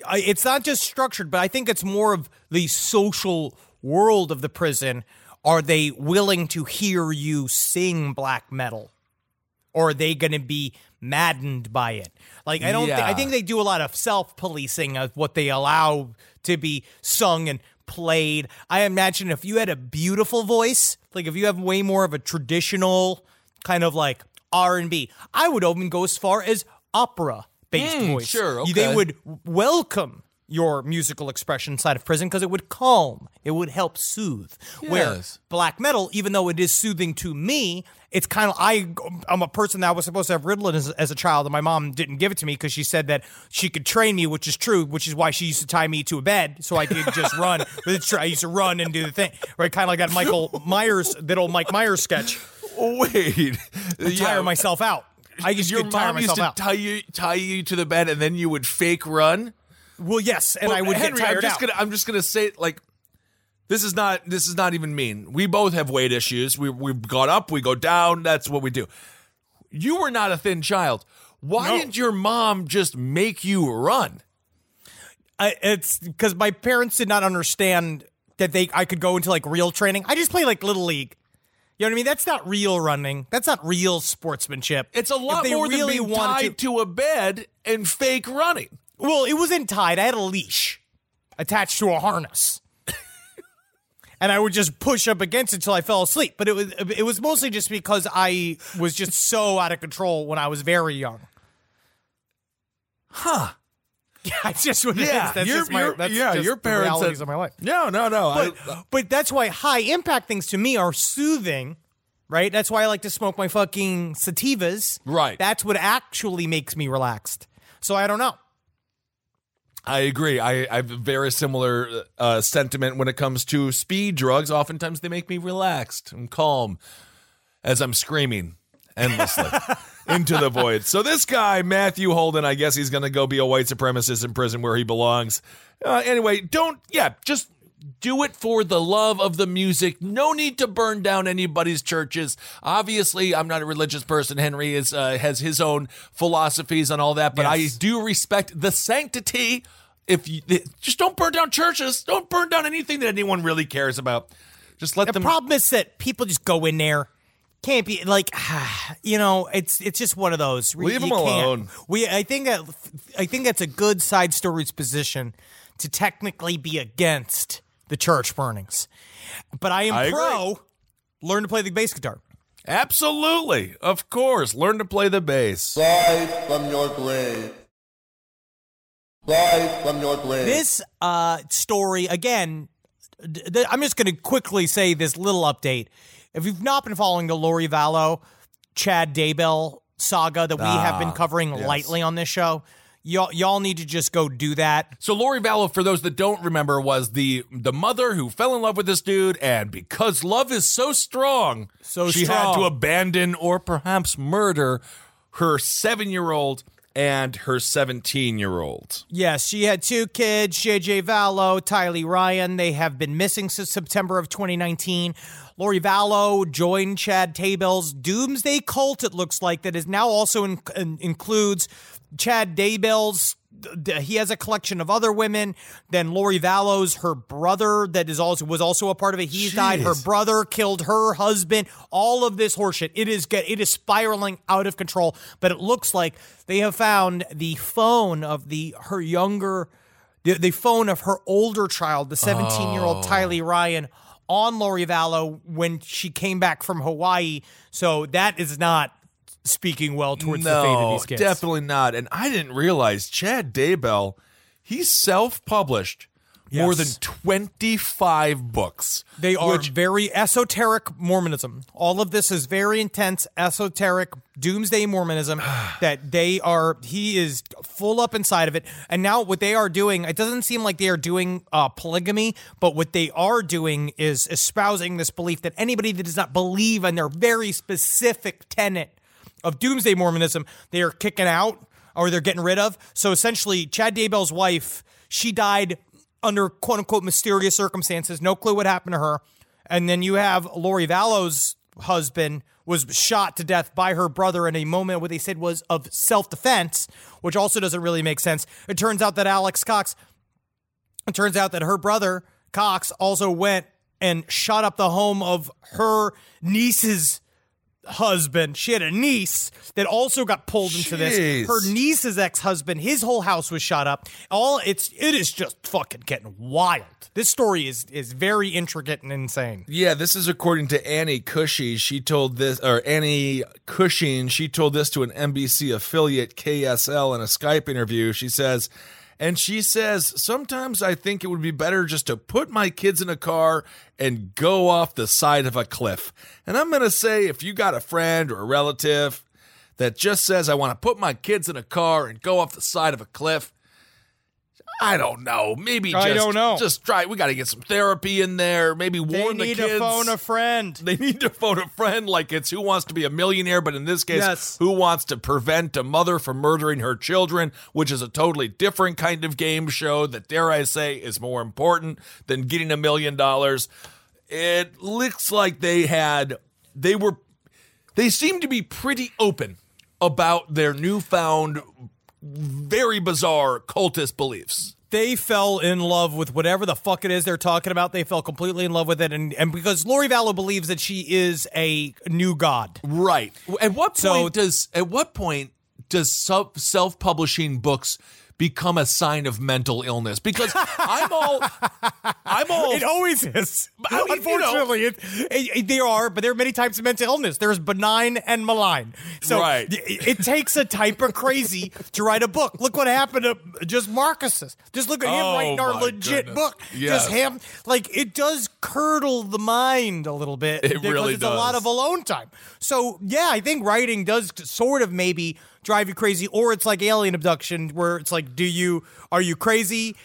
Speaker 4: I, it's not just structured, but I think it's more of the social world of the prison. Are they willing to hear you sing black metal? Or are they going to be maddened by it? Like I don't. thi- I think they do a lot of self policing of what they allow to be sung and played. I imagine if you had a beautiful voice, like if you have way more of a traditional kind of like R and B, I would even go as far as opera based
Speaker 3: Mm,
Speaker 4: voice.
Speaker 3: sure,
Speaker 4: You- They would welcome your musical expression inside of prison because it would calm, it would help soothe. Where
Speaker 3: Yes.
Speaker 4: black metal, even though it is soothing to me, it's kind of I. I'm a person that was supposed to have Ritalin as, as a child, and my mom didn't give it to me because she said that she could train me, which is true. Which is why she used to tie me to a bed so I could just run. With the tra- I used to run and do the thing, right? Kind of like that Michael Myers, that old Mike Myers sketch.
Speaker 3: Oh, wait,
Speaker 4: Tire myself out. I just
Speaker 3: your
Speaker 4: tire
Speaker 3: mom used to
Speaker 4: out.
Speaker 3: tie you tie you to the bed and then you would fake run.
Speaker 4: well, yes, and
Speaker 3: Well,
Speaker 4: I would
Speaker 3: Henry,
Speaker 4: get tired
Speaker 3: I'm just
Speaker 4: out.
Speaker 3: gonna I'm just gonna say like this is not this is not even mean. We both have weight issues. We we've gone up, we go down. That's what we do. You were not a thin child. Why
Speaker 4: No.
Speaker 3: didn't your mom just make you run?
Speaker 4: I, it's because my parents did not understand that they I could go into like real training. I just play like little league. You know what I mean? That's not real running. That's not real sportsmanship.
Speaker 3: It's a lot more than
Speaker 4: really
Speaker 3: being
Speaker 4: wanted
Speaker 3: tied to a bed and fake running.
Speaker 4: Well, it wasn't tied. I had a leash attached to a harness. (laughs) And I would just push up against it until I fell asleep. But it was it was mostly just because I was just so out of control when I was very young.
Speaker 3: Huh. (laughs)
Speaker 4: Yeah, it's just what it is.
Speaker 3: Yeah,
Speaker 4: That's
Speaker 3: your-
Speaker 4: just my,
Speaker 3: your-
Speaker 4: that's
Speaker 3: yeah,
Speaker 4: just
Speaker 3: your
Speaker 4: the
Speaker 3: parents
Speaker 4: realities
Speaker 3: had-
Speaker 4: of my life.
Speaker 3: No, no, no.
Speaker 4: But,
Speaker 3: I,
Speaker 4: but that's why high impact things to me are soothing, right? That's why I like to smoke my fucking sativas.
Speaker 3: Right.
Speaker 4: That's what actually makes me relaxed. So I don't know.
Speaker 3: I agree. I, I have a very similar uh, sentiment when it comes to speed drugs. Oftentimes they make me relaxed and calm as I'm screaming endlessly into the void. So this guy, Matthew Holden, I guess he's going to go be a white supremacist in prison where he belongs. Uh, anyway, don't, yeah, just do it for the love of the music. No need to burn down anybody's churches. Obviously, I'm not a religious person. Henry is uh, has his own philosophies and all that, but
Speaker 4: Yes.
Speaker 3: I do respect the sanctity. If you just don't burn down churches, don't burn down anything that anyone really cares about. Just let
Speaker 4: The
Speaker 3: them.
Speaker 4: The problem is that people just go in there. Can't be like, (sighs) you know, it's it's just one of those.
Speaker 3: Leave
Speaker 4: You
Speaker 3: 'em
Speaker 4: can't.
Speaker 3: alone.
Speaker 4: We, I think that, I think that's a good side story's position to technically be against the church burnings, but I am
Speaker 3: I agree.
Speaker 4: pro. Learn to play the bass guitar.
Speaker 3: Absolutely, of course. Learn to play the bass.
Speaker 9: Rise from your grave. Rise from your grave.
Speaker 4: This uh, story again. d- th- I'm just going to quickly say this little update. If you've not been following the Lori Vallow, Chad Daybell saga that we have been ah, covering lightly on this show, y'all y'all need to just go do that.
Speaker 3: So Lori Vallow, for those that don't remember, was the the mother who fell in love with this dude, and because love is so strong,
Speaker 4: So
Speaker 3: she had to abandon or perhaps murder her seven year old and her seventeen year old.
Speaker 4: Yes, she had two kids, JJ Vallow, Tylee Ryan. They have been missing since September of 2019. Lori Vallow joined Chad Daybell's Doomsday cult, it looks like, that is now also in, in- includes Chad Daybell's. He has a collection of other women. Then Lori Vallow's her brother that is also was also a part of it. He's died. Her brother killed her husband. All of this horseshit. It is get it is spiraling out of control. But it looks like they have found the phone of the her younger, the, the phone of her older child, the 17 year old Tylee Ryan, on Lori Vallow when she came back from Hawaii. So that is not speaking well towards the fate of these kids.
Speaker 3: definitely not. And I didn't realize Chad Daybell, he's self published more than twenty five books.
Speaker 4: They are
Speaker 3: which
Speaker 4: very esoteric Mormonism. All of this is very intense, esoteric doomsday Mormonism (sighs) that they are, he is full up inside of it. And now what they are doing, it doesn't seem like they are doing uh, polygamy, but what they are doing is espousing this belief that anybody that does not believe in their very specific tenet of doomsday Mormonism, they are kicking out or they're getting rid of. So essentially, Chad Daybell's wife, she died under quote unquote mysterious circumstances. No clue what happened to her. And then you have Lori Vallow's husband was shot to death by her brother in a moment what they said was of self defense, which also doesn't really make sense. It turns out that Alex Cox it turns out that her brother, Cox, also went and shot up the home of her niece's husband. She had a niece that also got pulled into
Speaker 3: Jeez.
Speaker 4: this. Her niece's ex-husband, his whole house was shot up. All it's it is just fucking getting wild. This story is is very intricate and insane.
Speaker 3: Yeah, this is according to Annie Cushy. She told this, or Annie Cushing, she told this to an NBC affiliate, KSL, in a Skype interview. She says, and she says, sometimes I think it would be better just to put my kids in a car and go off the side of a cliff. And I'm going to say, if you got a friend or a relative that just says, I want to put my kids in a car and go off the side of a cliff, I don't know. Maybe just,
Speaker 4: I don't know.
Speaker 3: Just try. We got to get some therapy in there. Maybe warn the
Speaker 4: need
Speaker 3: kids.
Speaker 4: to phone a friend. (laughs)
Speaker 3: They need to phone a friend like it's Who Wants to Be a Millionaire, but in this case,
Speaker 4: Yes.
Speaker 3: Who Wants to Prevent a Mother from Murdering Her Children, which is a totally different kind of game show that, dare I say, is more important than getting a million dollars. It looks like they had, they were, they seem to be pretty open about their newfound, very bizarre cultist beliefs.
Speaker 4: they fell in love with whatever the fuck it is they're talking about. They fell completely in love with it, and and because Lori Vallow believes that she is a new god.
Speaker 3: Right. At what
Speaker 4: So-
Speaker 3: point does at what point does self publishing books become a sign of mental illness? Because I'm all I'm all
Speaker 4: It always is.
Speaker 3: I mean, you know-
Speaker 4: Unfortunately, it, it, it- there are, but there are many types of mental illness. There's benign and malign. So
Speaker 3: Right.
Speaker 4: it, takes a type of crazy to write a book. Look what happened to just Marcus's. Just look at him
Speaker 3: Oh,
Speaker 4: writing our legit
Speaker 3: goodness.
Speaker 4: book.
Speaker 3: Yes.
Speaker 4: Just him, like it does curdle the mind a little bit.
Speaker 3: It
Speaker 4: because
Speaker 3: really
Speaker 4: it's a lot of alone time. So yeah, I think writing does sort of maybe drive you crazy, or it's like alien abduction, where it's like, do you are you crazy,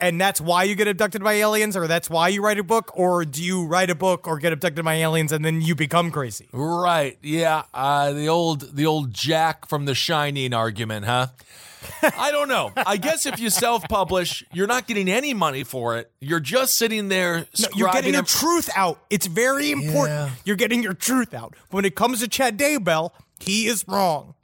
Speaker 4: and that's why you get abducted by aliens, or that's why you write a book, or do you write a book or get abducted by aliens and then you become crazy?
Speaker 3: Right. Yeah. Uh, the old the old Jack from The Shining argument, huh? (laughs) I don't know. I guess if you self publish, you're not getting any money for it. You're just sitting there.
Speaker 4: No, you're getting your truth out. It's very important.
Speaker 3: Yeah.
Speaker 4: You're getting your truth out. But When it comes to Chad Daybell, he is wrong.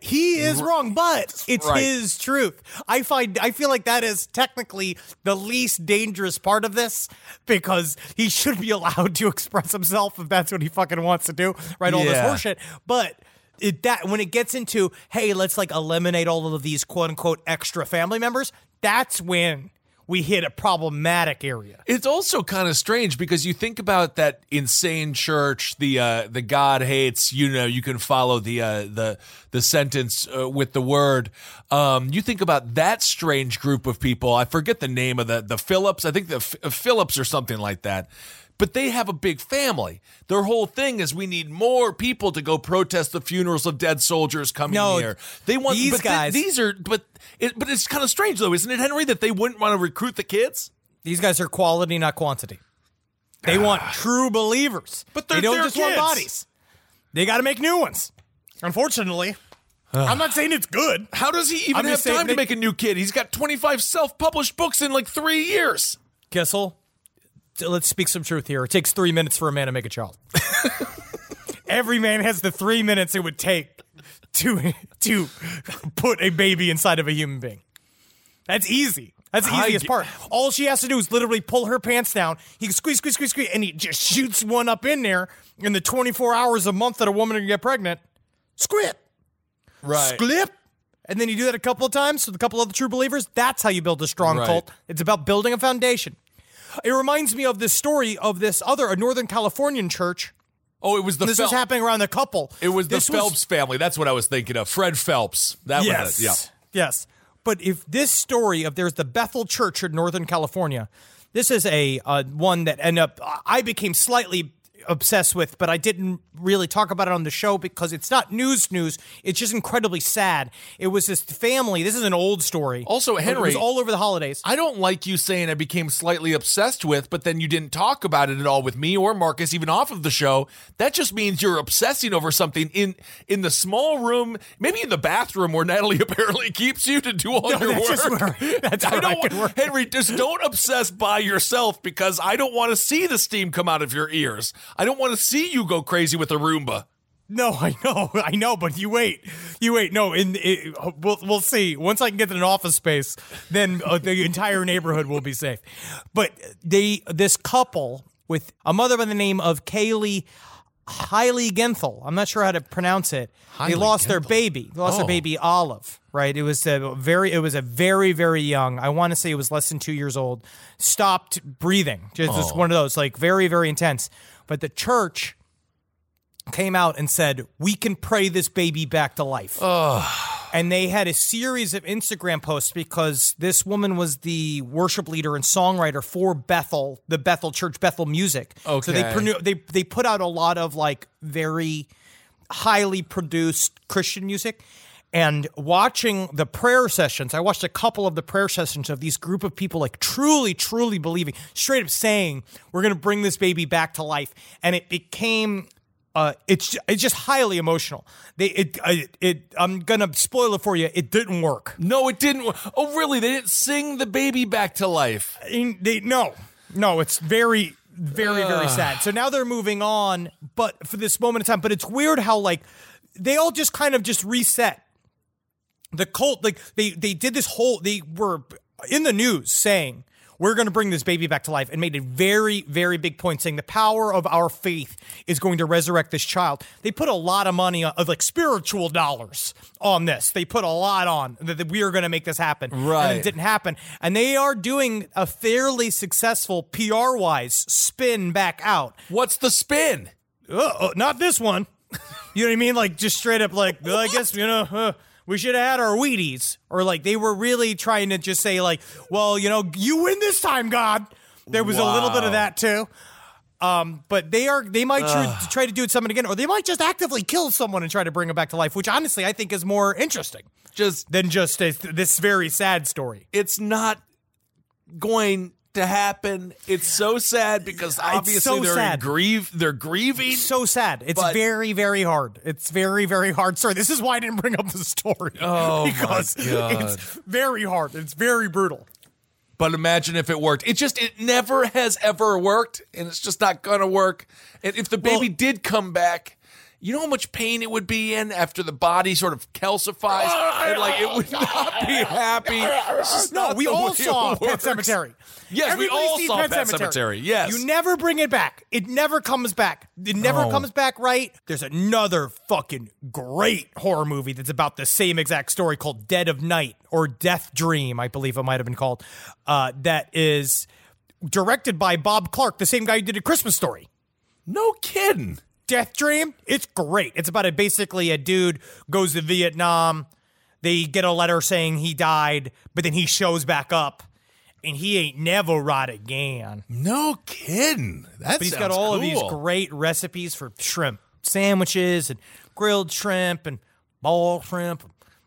Speaker 4: He is wrong, but it's
Speaker 3: right.
Speaker 4: his truth. I find I feel like that is technically the least dangerous part of this because he should be allowed to express himself if that's what he fucking wants to do, right? All
Speaker 3: Yeah.
Speaker 4: this horseshit. But it, that when it gets into hey, let's like eliminate all of these quote unquote extra family members, that's when we hit a problematic area.
Speaker 3: It's also kind of strange because you think about that insane church, the uh, the God hates. You know, you can follow the uh, the the sentence uh, with the word. Um, you think about that strange group of people. I forget the name of the the Phillips. I think the F- Phillips or something like that. But they have a big family. Their whole thing is we need more people to go protest the funerals of dead soldiers coming
Speaker 4: No,
Speaker 3: here. They want
Speaker 4: these
Speaker 3: but th-
Speaker 4: guys-
Speaker 3: these are, but it, but it's kind of strange though, isn't it, Henry, that they wouldn't want to recruit the kids?
Speaker 4: These guys are quality, not quantity. They want true believers,
Speaker 3: Ah. But they're
Speaker 4: they don't just want bodies. They got to make new ones. Unfortunately, I'm not saying it's good.
Speaker 3: How does he even
Speaker 4: I'm
Speaker 3: have time to make a new kid? He's got 25 self-published books in like three years.
Speaker 4: Kissel, let's speak some truth here. It takes three minutes for a man to make a child. (laughs) Every man has the three minutes it would take to to put a baby inside of a human being. That's easy. That's the easiest
Speaker 3: ge-
Speaker 4: part. All she has to do is literally pull her pants down. He can squeeze, squeeze, squeeze, squeeze, and he just shoots one up in there in the 24 hours a month that a woman can get pregnant. Squip,
Speaker 3: Right.
Speaker 4: squip. And then you do that a couple of times with a couple of the true believers. That's how you build a strong
Speaker 3: Right.
Speaker 4: cult. It's about building a foundation. It reminds me of this story of this other a Northern Californian church.
Speaker 3: Oh, it was the
Speaker 4: This was happening around the couple.
Speaker 3: It was the
Speaker 4: This
Speaker 3: Phelps family. That's what I was thinking of. Fred Phelps. That
Speaker 4: yes.
Speaker 3: was it. Yeah.
Speaker 4: Yes. But if this story of there's the Bethel Church in Northern California, this is a uh, one that ended up I became slightly obsessed with, but I didn't really talk about it on the show because it's not news news. It's just incredibly sad. It was this family. This is an old story.
Speaker 3: Also,
Speaker 4: It
Speaker 3: Henry-
Speaker 4: was all over the holidays.
Speaker 3: I don't like you saying I became slightly obsessed with, but then you didn't talk about it at all with me or Marcus, even off of the show. That just means you're obsessing over something in in the small room, maybe in the bathroom where Natalie (laughs) apparently keeps you to do all
Speaker 4: No,
Speaker 3: your
Speaker 4: that's
Speaker 3: work.
Speaker 4: where- (laughs) that's
Speaker 3: I
Speaker 4: I
Speaker 3: don't
Speaker 4: can
Speaker 3: want. Henry, just don't obsess by yourself because I don't want to see the steam come out of your ears. I don't want to see you go crazy with a Roomba.
Speaker 4: No, I know, (laughs) I know, but you wait, you wait. No, in it, we'll we'll see. Once I can get an office space, then uh, the entire neighborhood will be safe. But they, this couple with a mother by the name of Kaylee Hiley Genthal, I'm not sure how to pronounce it. they
Speaker 3: Hailey
Speaker 4: lost their baby. They lost
Speaker 3: Oh.
Speaker 4: their baby Olive. Right. It was a very. It was a very very young. I want to say it was less than two years old. Stopped breathing. Just, just one of those like very very intense. But the church came out and said, We can pray this baby back to life. And they had a series of Instagram posts because this woman was the worship leader and songwriter for Bethel, the Bethel Church, Bethel Music. Okay. So they, they, they put out a lot of like very highly produced Christian music. And watching the prayer sessions, I watched a couple of the prayer sessions of these group of people like truly, truly believing, straight up saying, "We're going to bring this baby back to life," and it became. Uh, it's it's just highly emotional. They it it, it I'm gonna spoil it for you. It didn't work.
Speaker 3: No, it didn't. Oh, really? They didn't sing the baby back to life.
Speaker 4: In- they, no, no, it's very, very, very sad. So now they're moving on, but for this moment in time, but it's weird how like they all just kind of just reset. The cult, like they they did this whole, they were in the news saying we're going to bring this baby back to life, and made a very, very big point saying the power of our faith is going to resurrect this child. They put a lot of money on, of like spiritual dollars on this. They put a lot on that, that we are going to make this happen.
Speaker 3: right And
Speaker 4: it didn't happen. And they are doing a fairly successful PR wise spin back out.
Speaker 3: What's the spin?
Speaker 4: Uh, uh, not this one. (laughs) You know what I mean? Like just straight up, like well, I guess you know uh, we should have had our Wheaties, or like they were really trying to just say like, well, you know, you win this time, God. There was a little bit of that too. Um, but they are they might try, try to do it something again, or they might just actively kill someone and try to bring them back to life, which honestly I think is more interesting
Speaker 3: Just
Speaker 4: than just a, this very sad story.
Speaker 3: it's not going to happen. It's so sad because obviously
Speaker 4: so
Speaker 3: they're
Speaker 4: sad.
Speaker 3: grieve. They're grieving.
Speaker 4: so sad. It's very, very hard. It's very, very hard. Sorry, this is why I didn't bring up the story.
Speaker 3: Oh, (laughs) my
Speaker 4: because
Speaker 3: God.
Speaker 4: it's very hard. It's very brutal.
Speaker 3: But imagine if it worked. It just it never has ever worked, and it's just not gonna work. And if the baby
Speaker 4: Well-
Speaker 3: did come back, you know how much pain it would be in after the body sort of calcifies, (laughs) and like it would (laughs) not be happy.
Speaker 4: No, we all saw Pet. Sematary.
Speaker 3: Yes, we all saw Pet Sematary, yes.
Speaker 4: You never bring it back. It never comes back. It never
Speaker 3: No.
Speaker 4: comes back right. There's another fucking great horror movie that's about the same exact story called Dead of Night or Death Dream, I believe it might have been called. Uh, that is directed by Bob Clark, the same guy who did a Christmas story.
Speaker 3: No kidding.
Speaker 4: Death Dream. It's great. It's about a basically a dude goes to Vietnam. They get a letter saying he died, but then he shows back up and he ain't never right again.
Speaker 3: No kidding. That
Speaker 4: But he's got all of these great recipes for shrimp sandwiches and grilled shrimp and boiled shrimp.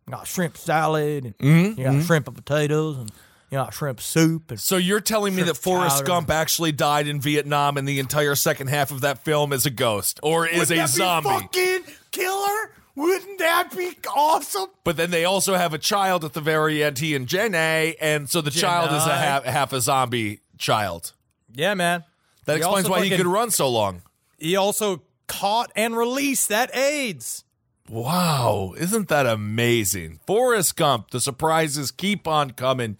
Speaker 4: You got shrimp salad and
Speaker 3: Mm-hmm,
Speaker 4: you got shrimp and potatoes and you know, shrimp soup. And
Speaker 3: So you're telling me that Forrest
Speaker 4: chowder.
Speaker 3: Gump actually died in Vietnam and the entire second half of that film is a ghost or is a zombie?
Speaker 4: fucking killer? Wouldn't that be awesome?
Speaker 3: But then they also have a child at the very end, he and Jenny, and so the child is a half, half a zombie child.
Speaker 4: Yeah, man.
Speaker 3: That
Speaker 4: He
Speaker 3: explains
Speaker 4: also
Speaker 3: why he could run so long.
Speaker 4: He also caught and released that AIDS.
Speaker 3: Wow, isn't that amazing? Forrest Gump, the surprises keep on coming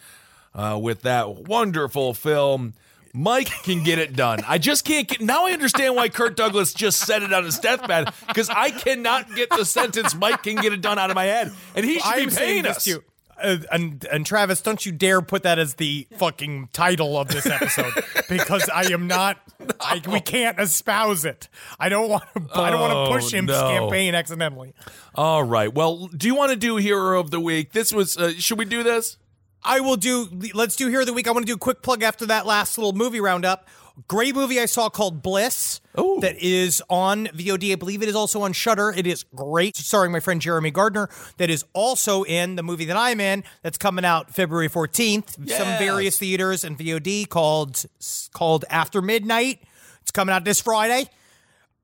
Speaker 3: uh, with that wonderful film. Mike can get it done. I just can't get. Now I understand why Kirk Douglas just said it on his deathbed because I cannot get the sentence "Mike can get it done" out of my head, and he should
Speaker 4: I'm
Speaker 3: be paying us.
Speaker 4: you. Uh, and and Travis, don't you dare put that as the fucking title of this episode (laughs) because I am not. I, we can't espouse it. I don't want to. I don't want
Speaker 3: Oh,
Speaker 4: to push him
Speaker 3: no.
Speaker 4: campaign accidentally.
Speaker 3: All right. Well, do you want to do Hero of the Week? This was. Uh, should we do this?
Speaker 4: I will do. Let's do Hero of the Week. I want to do a quick plug after that last little movie roundup. Great movie I saw called Bliss.
Speaker 3: Ooh.
Speaker 4: That is on VOD. I believe it is also on Shudder. It is great, starring my friend Jeremy Gardner. That is also in the movie that I'm in. That's coming out February 14th. Some various theaters and VOD called called After Midnight. It's coming out this Friday.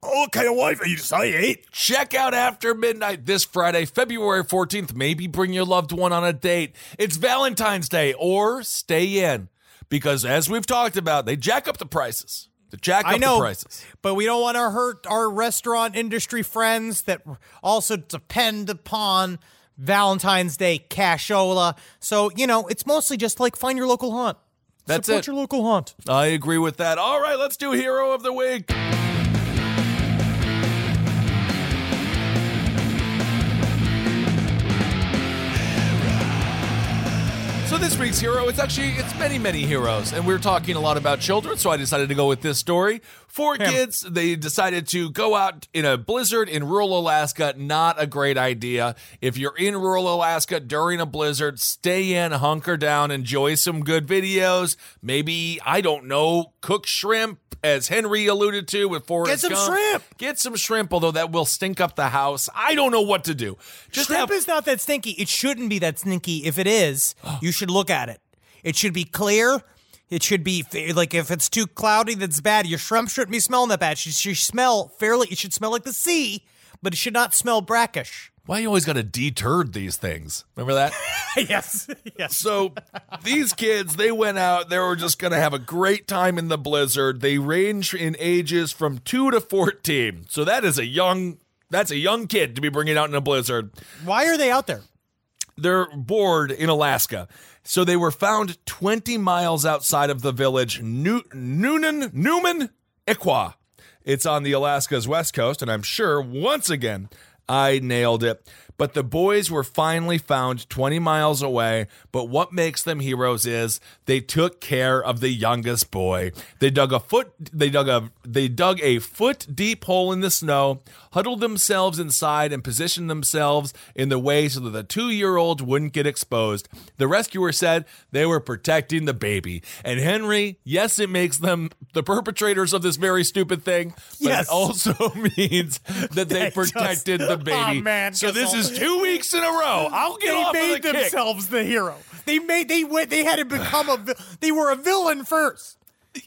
Speaker 5: What kind of wife are you say, eh?
Speaker 3: Check out After Midnight this Friday, February 14th. Maybe bring your loved one on a date. It's Valentine's Day or stay in because as we've talked about, they jack up the prices. They jack up
Speaker 4: I know,
Speaker 3: the prices.
Speaker 4: but we don't want to hurt our restaurant industry friends that also depend upon Valentine's Day cashola. So you know, it's mostly just like find your local haunt.
Speaker 3: That's
Speaker 4: Support
Speaker 3: it.
Speaker 4: your local haunt.
Speaker 3: I agree with that. All right, let's do Hero of the Week. This week's hero, it's actually it's many many heroes, and we're talking a lot about children. So I decided to go with this story. Four kids, they decided to go out in a blizzard in rural Alaska. Not a great idea. If you're in rural Alaska during a blizzard, stay in, hunker down, enjoy some good videos. Maybe I don't know, cook shrimp, as Henry alluded to with Forrest
Speaker 4: Get some
Speaker 3: Gump.
Speaker 4: shrimp.
Speaker 3: Get some shrimp, although that will stink up the house. I don't know what to do. Just
Speaker 4: Shrimp
Speaker 3: have
Speaker 4: is not that stinky. It shouldn't be that stinky. If it is, (gasps) you should look at it. It should be clear. It should be like if it's too cloudy, that's bad. Your shrimp shouldn't be smelling that bad. It should, should smell fairly. It should smell like the sea, but it should not smell brackish.
Speaker 3: why you always got to deturd these things. Remember that? (laughs)
Speaker 4: yes, yes.
Speaker 3: So these kids, they went out. They were just going to have a great time in the blizzard. They range in ages from two to fourteen. So that is a young. That's a young kid to be bringing out in a blizzard.
Speaker 4: Why are they out there?
Speaker 3: They're bored in Alaska. So they were found 20 miles outside of the village New- Noonan, Newman, Iqua. It's on the Alaska's west coast, and I'm sure once again I nailed it. But the boys were finally found 20 miles away. But what makes them heroes is they took care of the youngest boy. They dug a foot they dug a they dug a foot deep hole in the snow, huddled themselves inside and positioned themselves in the way so that the 2-year-old wouldn't get exposed. The rescuer said they were protecting the baby. And Henry, yes, it makes them the perpetrators of this very stupid thing, but
Speaker 4: Yes.
Speaker 3: it also (laughs) means that they,
Speaker 4: They just-
Speaker 3: protected the baby.
Speaker 4: Oh, man,
Speaker 3: so this
Speaker 4: all-
Speaker 3: two weeks in a row. I'll get
Speaker 4: They
Speaker 3: off
Speaker 4: made
Speaker 3: of the kick.
Speaker 4: themselves the hero. They made they went. They had to become a. They were a villain first.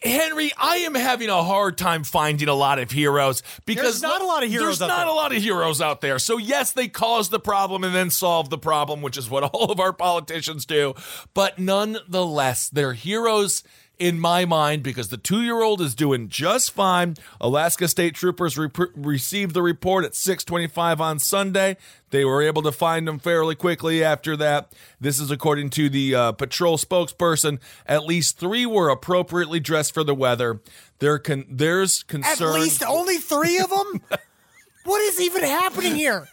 Speaker 3: Henry, I am having a hard time finding a lot of heroes because
Speaker 4: There's not a lot of heroes
Speaker 3: There's
Speaker 4: out
Speaker 3: not
Speaker 4: there.
Speaker 3: a lot of heroes out there. So yes, they cause the problem and then solve the problem, which is what (laughs) all of our politicians do. But nonetheless, they're heroes in my mind because the two-year-old is doing just fine. Alaska State Troopers re- received the report at 6:25 on Sunday. They were able to find him fairly quickly after that. This is according to the uh, patrol spokesperson. At least three were appropriately dressed for the weather. There can there's concern.
Speaker 4: At least only three of them. (laughs) what is even happening here?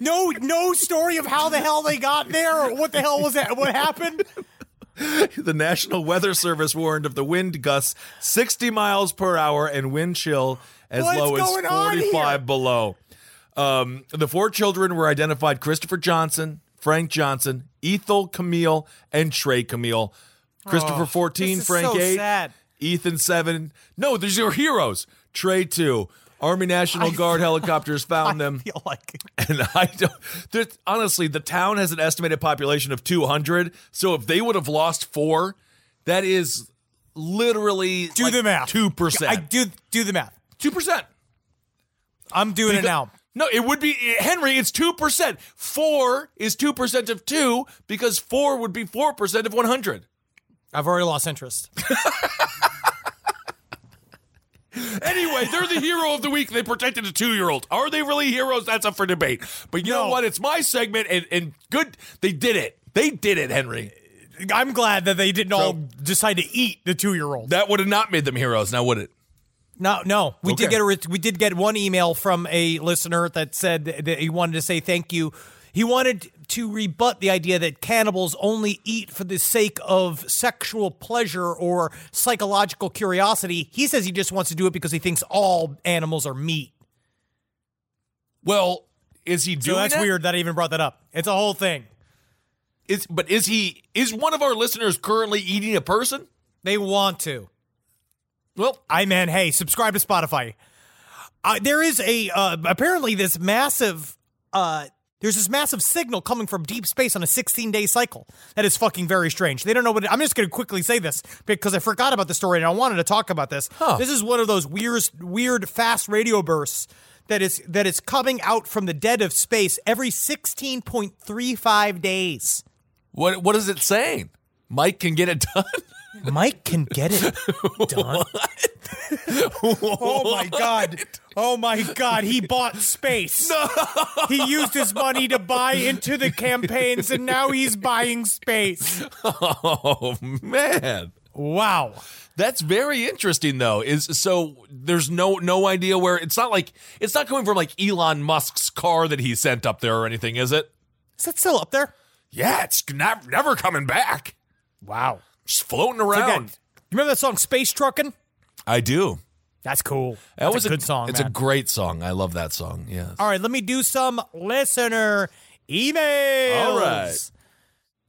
Speaker 4: No, no story of how the hell they got there or what the hell was that? What happened? (laughs)
Speaker 3: the National Weather Service warned of the wind gusts 60 miles per hour and wind chill as
Speaker 4: What's
Speaker 3: low as 45 below. Um, the four children were identified Christopher Johnson, Frank Johnson, Ethan Camille, and Trey Camille. Christopher 14,
Speaker 4: this is
Speaker 3: Frank
Speaker 4: so
Speaker 3: 8,
Speaker 4: sad.
Speaker 3: Ethan 7. No, there's your heroes. Trey 2. Army National Guard helicopters found them.
Speaker 4: I feel like
Speaker 3: And I don't. Honestly, the town has an estimated population of 200. So if they would have lost four, that is literally
Speaker 4: do
Speaker 3: like
Speaker 4: the math.
Speaker 3: 2%.
Speaker 4: I do do the math.
Speaker 3: 2%.
Speaker 4: I'm doing it now.
Speaker 3: No, it would be Henry. It's two percent. Four is two percent of two because four would be four percent of one hundred.
Speaker 4: I've already lost interest. (laughs)
Speaker 3: Anyway, they're the hero of the week. They protected a two-year-old. Are they really heroes? That's up for debate. But you know what? It's my segment, and, and good. They did it. They did it, Henry.
Speaker 4: I'm glad that they didn't all decide to eat the two year old.
Speaker 3: That would have not made them heroes. Now would it?
Speaker 4: No, no. We did get a re- we did get one email from a listener that said that he wanted to say thank you. He wanted to rebut the idea that cannibals only eat for the sake of sexual pleasure or psychological curiosity. He says he just wants to do it because he thinks all animals are meat.
Speaker 3: Well, is he
Speaker 4: So
Speaker 3: doing
Speaker 4: that's
Speaker 3: that?
Speaker 4: weird that I even brought that up. It's a whole thing.
Speaker 3: Is but is he? Is one of our listeners currently eating a person?
Speaker 4: They want to.
Speaker 3: Well,
Speaker 4: I man, hey, subscribe to Spotify. Uh, there is a uh, apparently this massive uh, there's this massive signal coming from deep space on a 16 day cycle. That is fucking very strange. They don't know what. It, I'm just going to quickly say this because I forgot about the story and I wanted to talk about this. This is one of those weird, weird fast radio bursts that is that is coming out from the dead of space every 16.35 days.
Speaker 3: what what is it saying? Mike can get it done.
Speaker 4: Mike can get it (laughs) done. oh my god. Oh my god, he bought space. He used his money to buy into the campaigns and now he's buying space.
Speaker 3: oh man.
Speaker 4: Wow.
Speaker 3: That's very interesting though. Is so there's no no idea where it's not like it's not coming from like Elon Musk's car that he sent up there or anything, is it?
Speaker 4: Is that still up there?
Speaker 3: Yeah, it's not, never coming back.
Speaker 4: Wow.
Speaker 3: Just floating around.
Speaker 4: Again,
Speaker 3: around.
Speaker 4: you remember that song Space Truckin'?
Speaker 3: I do.
Speaker 4: That's cool.
Speaker 3: That
Speaker 4: That's
Speaker 3: was
Speaker 4: a good song.
Speaker 3: It's
Speaker 4: man.
Speaker 3: a great song. I love that song. Yes.
Speaker 4: All right, let me do some listener emails.
Speaker 3: All right.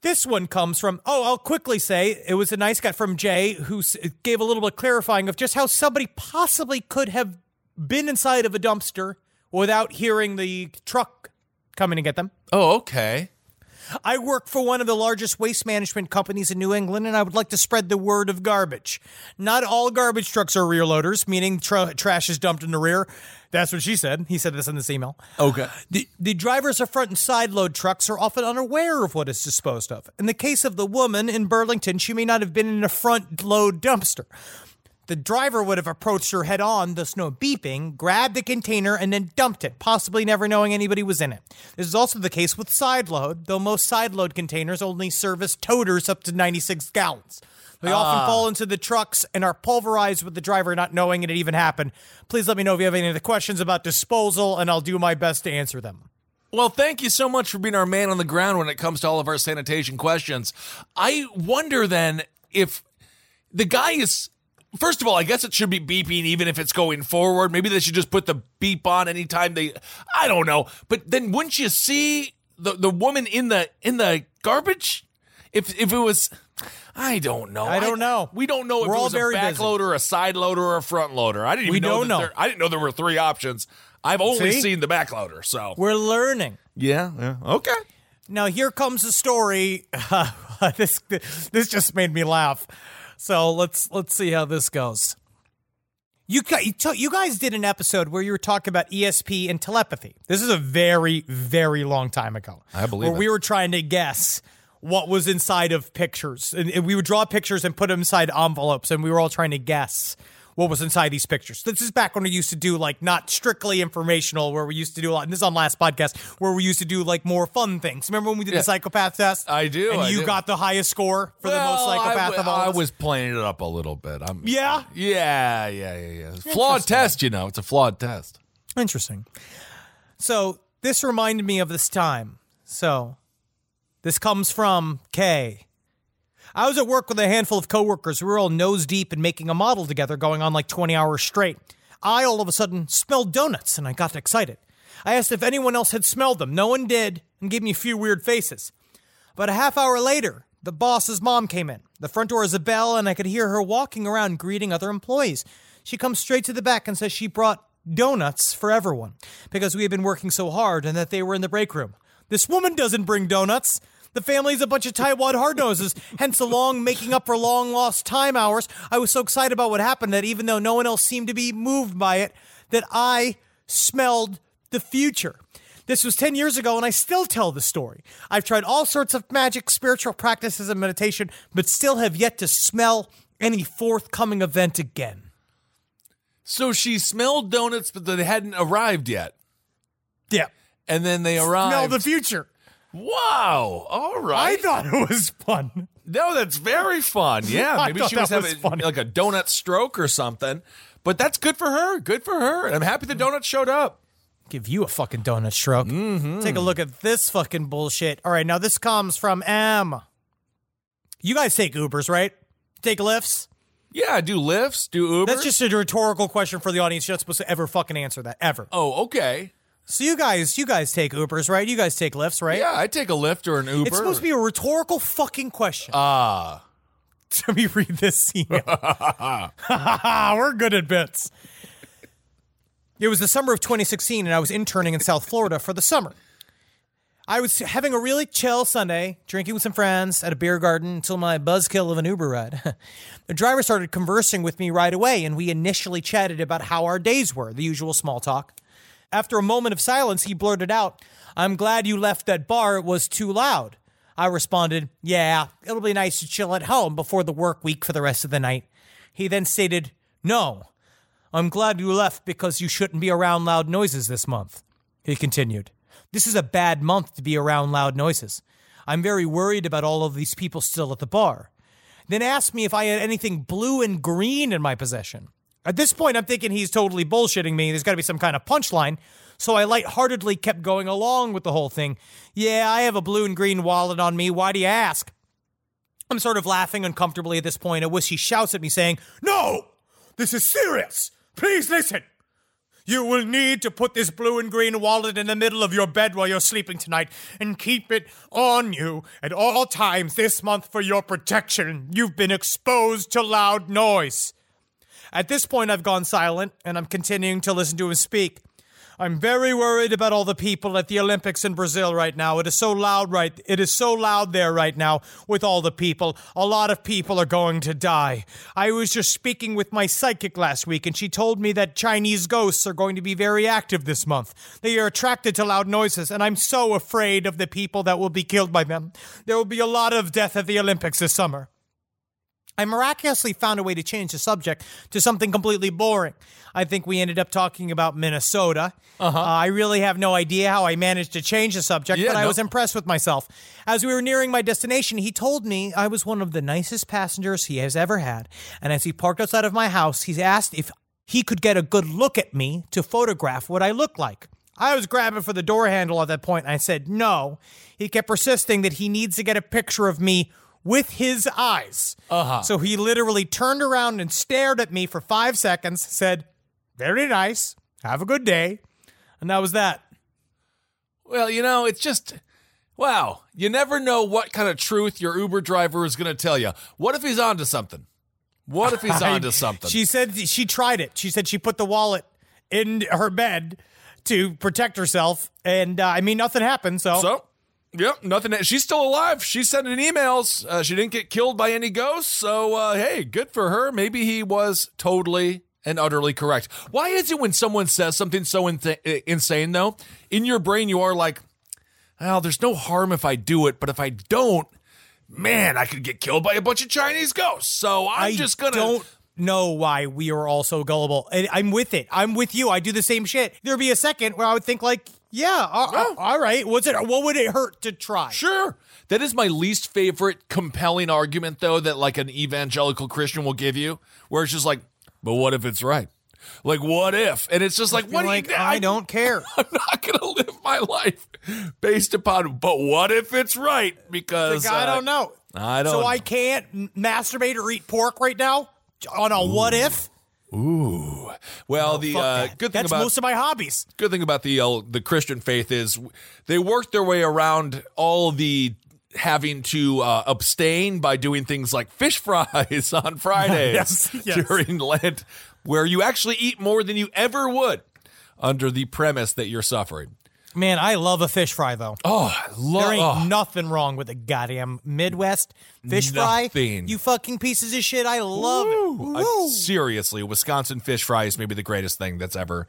Speaker 4: This one comes from, oh, I'll quickly say it was a nice guy from Jay who gave a little bit of clarifying of just how somebody possibly could have been inside of a dumpster without hearing the truck coming to get them.
Speaker 3: Oh, okay.
Speaker 4: I work for one of the largest waste management companies in New England, and I would like to spread the word of garbage. Not all garbage trucks are rear loaders, meaning tra- trash is dumped in the rear. That's what she said. He said this in this email.
Speaker 3: Okay.
Speaker 4: The, the drivers of front and side load trucks are often unaware of what is disposed of. In the case of the woman in Burlington, she may not have been in a front load dumpster. The driver would have approached her head on, thus no beeping, grabbed the container, and then dumped it, possibly never knowing anybody was in it. This is also the case with side load, though most side load containers only service toters up to 96 gallons. They ah. often fall into the trucks and are pulverized with the driver not knowing it even happened. Please let me know if you have any other questions about disposal, and I'll do my best to answer them.
Speaker 3: Well, thank you so much for being our man on the ground when it comes to all of our sanitation questions. I wonder then if the guy is. First of all, I guess it should be beeping even if it's going forward. Maybe they should just put the beep on anytime they. I don't know, but then wouldn't you see the the woman in the in the garbage? If if it was, I don't know.
Speaker 4: I don't know.
Speaker 3: We don't know
Speaker 4: We're
Speaker 3: it
Speaker 4: all
Speaker 3: was
Speaker 4: very
Speaker 3: a back
Speaker 4: busy.
Speaker 3: loader, a side loader, or a front loader. I didn't even
Speaker 4: We
Speaker 3: know.
Speaker 4: don't know.
Speaker 3: there- I didn't know there were three options. I've only
Speaker 4: See?
Speaker 3: seen the back loader. So
Speaker 4: We're learning.
Speaker 3: yeah, yeah, okay.
Speaker 4: Now here comes a story. (laughs) this this just made me laugh. So let's let's see how this goes. You you you guys did an episode where you were talking about ESP and telepathy. This is a very very long time ago.
Speaker 3: I believe
Speaker 4: where
Speaker 3: it.
Speaker 4: we were trying to guess what was inside of pictures, and we would draw pictures and put them inside envelopes, and we were all trying to guess what was inside these pictures. This is back when we used to do like not strictly informational, where we used to do a lot. And this is on last podcast where we used to do like more fun things. Remember when we did
Speaker 3: Yeah.
Speaker 4: the psychopath test?
Speaker 3: I do,
Speaker 4: And
Speaker 3: I
Speaker 4: you
Speaker 3: do.
Speaker 4: got the highest score for the most psychopath
Speaker 3: I, w-
Speaker 4: of all.
Speaker 3: I was playing it up a little bit. I'm,
Speaker 4: Yeah?
Speaker 3: yeah, yeah, yeah, yeah. Flawed test, you know. It's a flawed test.
Speaker 4: Interesting. So this reminded me of this time. So this comes from Kay. I was at work with a handful of coworkers. We were all nose deep in making a model together, going on like 20 hours straight. I all of a sudden smelled donuts and I got excited. I asked if anyone else had smelled them. No one did and gave me a few weird faces. About a half hour later, the boss's mom came in. The front door is a bell, and I could hear her walking around greeting other employees. She comes straight to the back and says she brought donuts for everyone because we had been working so hard and that they were in the break room. This woman doesn't bring donuts. The family's a bunch of Taiwan hard noses, hence the long making up for long lost time hours. I was so excited about what happened that even though no one else seemed to be moved by it, that I smelled the future. This was 10 years ago, and I still tell the story. I've tried all sorts of magic, spiritual practices, and meditation, but still have yet to smell any forthcoming event again.
Speaker 3: So she smelled donuts, but they hadn't arrived yet.
Speaker 4: Yeah.
Speaker 3: And then they arrived.
Speaker 4: Smell the future.
Speaker 3: Wow. All right.
Speaker 4: I thought it was fun.
Speaker 3: no, that's very fun. (laughs) Yeah. Maybe she was having like a donut stroke or something. But that's good for her. Good for her. I'm happy the donut showed up.
Speaker 4: Give you a fucking donut stroke.
Speaker 3: Mm-hmm.
Speaker 4: Take a look at this fucking bullshit. All right, now this comes from M. You guys take Ubers, right? Take Lyfts?
Speaker 3: Yeah, do Lyfts, do Uber.
Speaker 4: That's just a rhetorical question for the audience. You're not supposed to ever fucking answer that ever.
Speaker 3: Oh, okay.
Speaker 4: So you guys, you guys take Ubers, right? You guys take Lyfts, right?
Speaker 3: Yeah, I take a Lyft or an Uber.
Speaker 4: It's supposed to be a rhetorical fucking question.
Speaker 3: Ah. (laughs)
Speaker 4: Let me read this email. (laughs) (laughs) We're good at bits. It was the summer of 2016, and I was interning in South Florida for the summer. I was having a really chill Sunday, drinking with some friends at a beer garden until my buzzkill of an Uber ride. the driver started conversing with me right away, and we initially chatted about how our days were, the usual small talk. After a moment of silence, he blurted out, I'm glad you left that bar. It was too loud. I responded, Yeah, it'll be nice to chill at home before the work week for the rest of the night. He then stated, No, I'm glad you left because you shouldn't be around loud noises this month. He continued, This is a bad month to be around loud noises. I'm very worried about all of these people still at the bar. Then asked me if I had anything blue and green in my possession. At this point, I'm thinking he's totally bullshitting me. There's got to be some kind of punchline. So I lightheartedly kept going along with the whole thing. Yeah, I have a blue and green wallet on me. Why do you ask? I'm sort of laughing uncomfortably at this point. At which he shouts at me, saying,
Speaker 5: No! This is serious! Please listen! You will need to put this blue and green wallet in the middle of your bed while you're sleeping tonight and keep it on you at all times this month for your protection. You've been exposed to loud noise.
Speaker 4: At this point, I've gone silent and I'm continuing to listen to him speak. I'm very worried about all the people at the Olympics in Brazil right now. It is so loud right it is so loud there right now with all the people. A lot of people are going to die. I was just speaking with my psychic last week and she told me that Chinese ghosts are going to be very active this month. They are attracted to loud noises and I'm so afraid of the people that will be killed by them. There will be a lot of death at the Olympics this summer. I miraculously found a way to change the subject to something completely boring. I think we ended up talking about Minnesota. Uh-huh. I really have no idea how I managed to change the subject,
Speaker 3: Yeah,
Speaker 4: but I
Speaker 3: no-
Speaker 4: was impressed with myself. As we were nearing my destination, he told me I was one of the nicest passengers he has ever had. And as he parked outside of my house, he asked if he could get a good look at me to photograph what I look like. I was grabbing for the door handle at that point, and I said no. He kept persisting that he needs to get a picture of me with his eyes. Uh-huh. So he literally turned around and stared at me for five seconds, said, Very nice. Have a good day. And that was that.
Speaker 3: Well, you know, it's just wow. You never know what kind of truth your Uber driver is going to tell you. What if he's onto something? What if he's (laughs) onto something?
Speaker 4: She said she tried it. She said she put the wallet in her bed to protect herself. And uh, I mean, nothing happened. So,
Speaker 3: so, yep, nothing. She's still alive. She's sending emails. Uh, she didn't get killed by any ghosts. So, uh, hey, good for her. Maybe he was totally and utterly correct. Why is it when someone says something so in- insane, though, in your brain you are like, well, there's no harm if I do it, but if I don't, man, I could get killed by a bunch of Chinese ghosts. So I'm
Speaker 4: I
Speaker 3: just gonna.
Speaker 4: don't know why we are all so gullible. And I'm with it. I'm with you. I do the same shit. There'd be a second where I would think like, yeah, uh, all right. What's it? What would it hurt to try?
Speaker 3: Sure. That is my least favorite compelling argument, though, that like an evangelical Christian will give you, where it's just like, but what if it's right? Like, what if? And it's just like, what
Speaker 4: like,
Speaker 3: do you,
Speaker 4: I don't care. (laughs)
Speaker 3: I'm not going to live my life based upon, but what if it's right? Because
Speaker 4: Like, I
Speaker 3: uh,
Speaker 4: don't know.
Speaker 3: I don't know.
Speaker 4: So
Speaker 3: know.
Speaker 4: I can't masturbate or eat pork right now on a what if?
Speaker 3: Well, the uh, good thing
Speaker 4: That's
Speaker 3: about
Speaker 4: most of my hobbies.
Speaker 3: good thing about the uh, the Christian faith is they worked their way around all the having to uh, abstain by doing things like fish fries (laughs) on Fridays
Speaker 4: Yes, yes.
Speaker 3: during Lent, where you actually eat more than you ever would under the premise that you're suffering.
Speaker 4: Man, I love a fish fry though.
Speaker 3: Oh, I love
Speaker 4: There ain't
Speaker 3: oh.
Speaker 4: nothing wrong with a goddamn Midwest fish fry.
Speaker 3: Nothing.
Speaker 4: You fucking pieces of shit. I love it.
Speaker 3: Woo. I- seriously, Wisconsin fish fry is maybe the greatest thing that's ever.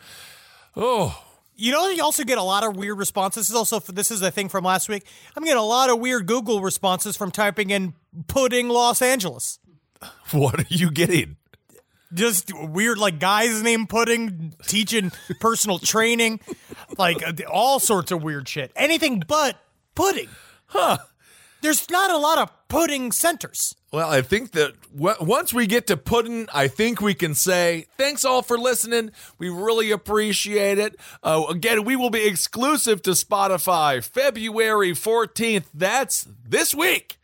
Speaker 3: Oh,
Speaker 4: You know, you also get a lot of weird responses. This is also this is a thing from last week. I'm getting a lot of weird Google responses from typing in pudding Los Angeles. (laughs)
Speaker 3: what are you getting?
Speaker 4: Just weird, like guys named Pudding teaching personal (laughs) training, like uh, all sorts of weird shit. Anything but pudding. Huh. There's not a lot of pudding centers.
Speaker 3: Well, I think that w- once we get to pudding, I think we can say thanks all for listening. We really appreciate it. Uh, again, we will be exclusive to Spotify February 14th. That's this week.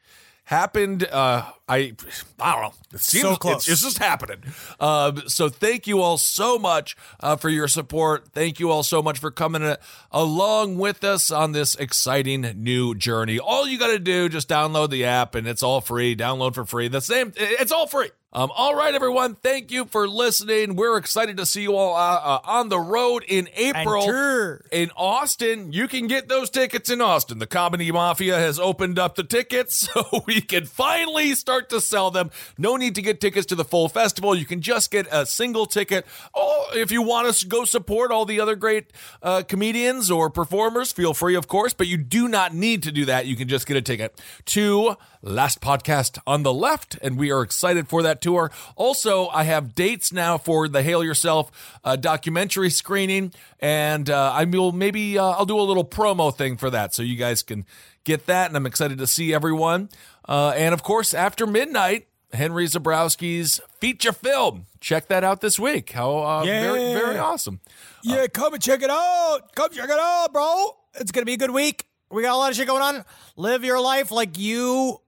Speaker 3: Happened, uh, I, I don't know. It seems
Speaker 4: So close.
Speaker 3: It's, it's just happening. Um, so thank you all so much uh, for your support. Thank you all so much for coming uh, along with us on this exciting new journey. All you got to do, just download the app and it's all free. Download for free. The same, it's all free. Um, all right, everyone. Thank you for listening. We're excited to see you all uh, uh, on the road in April
Speaker 4: sure.
Speaker 3: in Austin. You can get those tickets in Austin. The Comedy Mafia has opened up the tickets (laughs) so we can finally start to sell them. No need to get tickets to the full festival. You can just get a single ticket. Oh, if you want to go support all the other great uh, comedians or performers, feel free, of course, but you do not need to do that. You can just get a ticket to Last Podcast on the Left, and we are excited for that tour. Also, I have dates now for the Hail Yourself uh, documentary screening, and uh, I will maybe uh, I'll do a little promo thing for that, so you guys can get that. And I'm excited to see everyone. Uh, and of course, after midnight, Henry Zebrowski's feature film. Check that out this week. How uh, very
Speaker 4: Yeah.
Speaker 3: very awesome.
Speaker 4: Yeah, come and check it out. Come check it out, bro. It's gonna be a good week. We got a lot of shit going on. Live your life like you.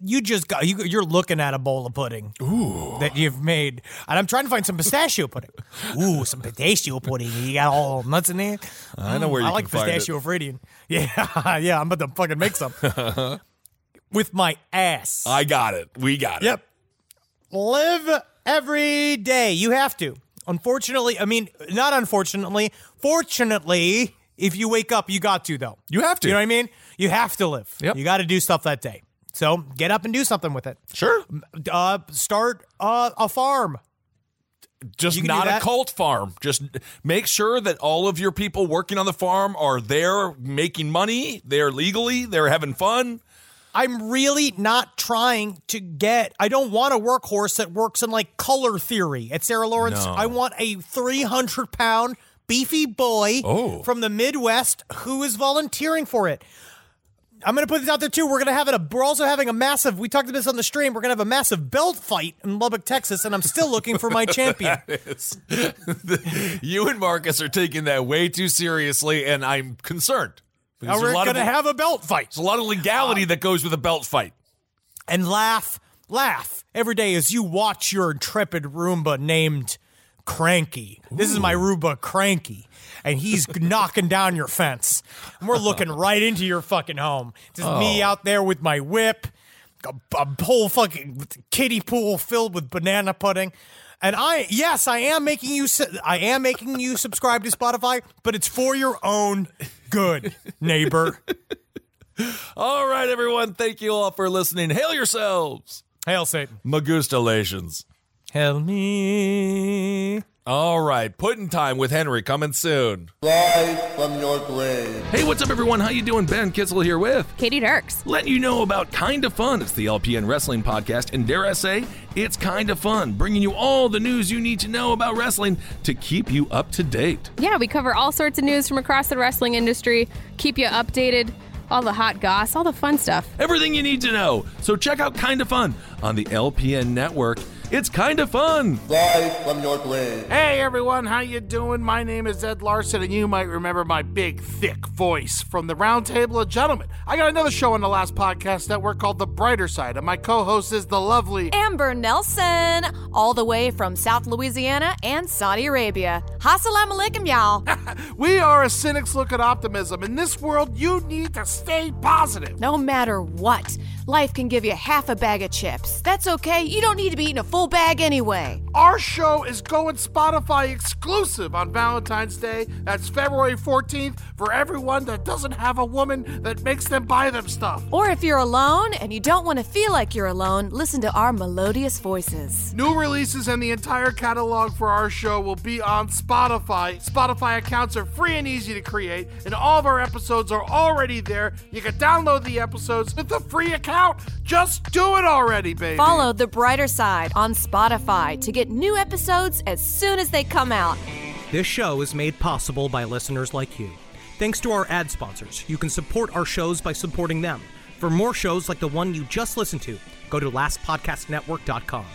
Speaker 4: You just got you. You're looking at a bowl of pudding that you've made, and I'm trying to find some pistachio pudding. Ooh, some pistachio pudding. You got all nuts in there.
Speaker 3: I know where mm, you
Speaker 4: I like
Speaker 3: can find it.
Speaker 4: pistachio Freudian. (laughs) Yeah, yeah. I'm about to fucking make some (laughs) with my ass.
Speaker 3: I got it. We got it.
Speaker 4: Yep. Live every day. You have to. Unfortunately, I mean, not unfortunately, fortunately, if you wake up, you got to, though.
Speaker 3: You have to.
Speaker 4: You know what I mean? You have to live.
Speaker 3: Yep.
Speaker 4: You got to do stuff that day. So get up and do something with it.
Speaker 3: Sure.
Speaker 4: Uh, start uh, a farm.
Speaker 3: just
Speaker 4: You can do
Speaker 3: not a cult farm. Just make sure that all of your people working on the farm are there making money, they're legally, they're having fun.
Speaker 4: I'm really not trying to get. I don't want a workhorse that works in like color theory at Sarah Lawrence.
Speaker 3: No.
Speaker 4: I want a 300 pound beefy boy
Speaker 3: Oh.
Speaker 4: from the Midwest who is volunteering for it. I'm going to put this out there too. We're going to have it. A, we're also having a massive. We talked about this on the stream. We're going to have a massive belt fight in Lubbock, Texas, and I'm still looking for my (laughs) champion. (laughs)
Speaker 3: you and Marcus are taking that way too seriously, and I'm concerned.
Speaker 4: Now we're going to have a belt fight.
Speaker 3: There's a lot of legality um, that goes with a belt fight.
Speaker 4: and laugh, laugh every day as you watch your intrepid Roomba named Cranky. This is my Roomba Cranky. And he's knocking down your fence. And we're looking right into your fucking home. Just me oh. out there with my whip, a, a whole fucking kiddie pool filled with banana pudding. And I, yes, I am making you, I am making you subscribe to Spotify, but it's for your own good, neighbor.
Speaker 3: All right, everyone. Thank you all for listening. Hail yourselves.
Speaker 4: Hail Satan.
Speaker 3: Magustalations.
Speaker 4: Hail me.
Speaker 3: All right, pudding time with Henry coming soon.
Speaker 9: Live from your grave.
Speaker 3: Hey, what's up, everyone? How you doing? Ben Kissel here with
Speaker 10: Katie Dirks.
Speaker 3: letting you know about Kinda Fun. It's the LPN Wrestling Podcast, and dare I say, it's kinda fun, bringing you all the news you need to know about wrestling to keep you up to date.
Speaker 10: Yeah, we cover all sorts of news from across the wrestling industry, keep you updated, all the hot goss, all the fun stuff.
Speaker 3: Everything you need to know. So check out Kinda Fun on the LPN network. It's kinda fun.
Speaker 9: Live from your grave.
Speaker 11: Hey everyone, how you doing? My name is Ed Larson, and you might remember my big, thick voice from the Roundtable of Gentlemen. I got another show on the last podcast network called The brighter side, and my co host is the lovely
Speaker 12: Amber Nelson, all the way from South Louisiana and Saudi Arabia. Assalamu alaikum, y'all. (laughs)
Speaker 11: we are a cynic's look at optimism. In this world, you need to stay positive.
Speaker 12: No matter what, life can give you half a bag of chips. That's okay. You don't need to be eating a full bag anyway.
Speaker 11: Our show is going Spotify exclusive on Valentine's Day. That's February 14th for everyone that doesn't have a woman that makes them buy them stuff.
Speaker 12: Or if you're alone and you don't want to feel like you're alone, listen to our melodious voices.
Speaker 11: New releases and the entire catalog for our show will be on Spotify. Spotify accounts are free and easy to create, and all of our episodes are already there. You can download the episodes with a free account. Just do it already, baby.
Speaker 12: Follow The Brighter Side on Spotify to get new episodes as soon as they come out.
Speaker 4: This show is made possible by listeners like you. Thanks to our ad sponsors, you can support our shows by supporting them. For more shows like the one you just listened to, go to lastpodcastnetwork.com.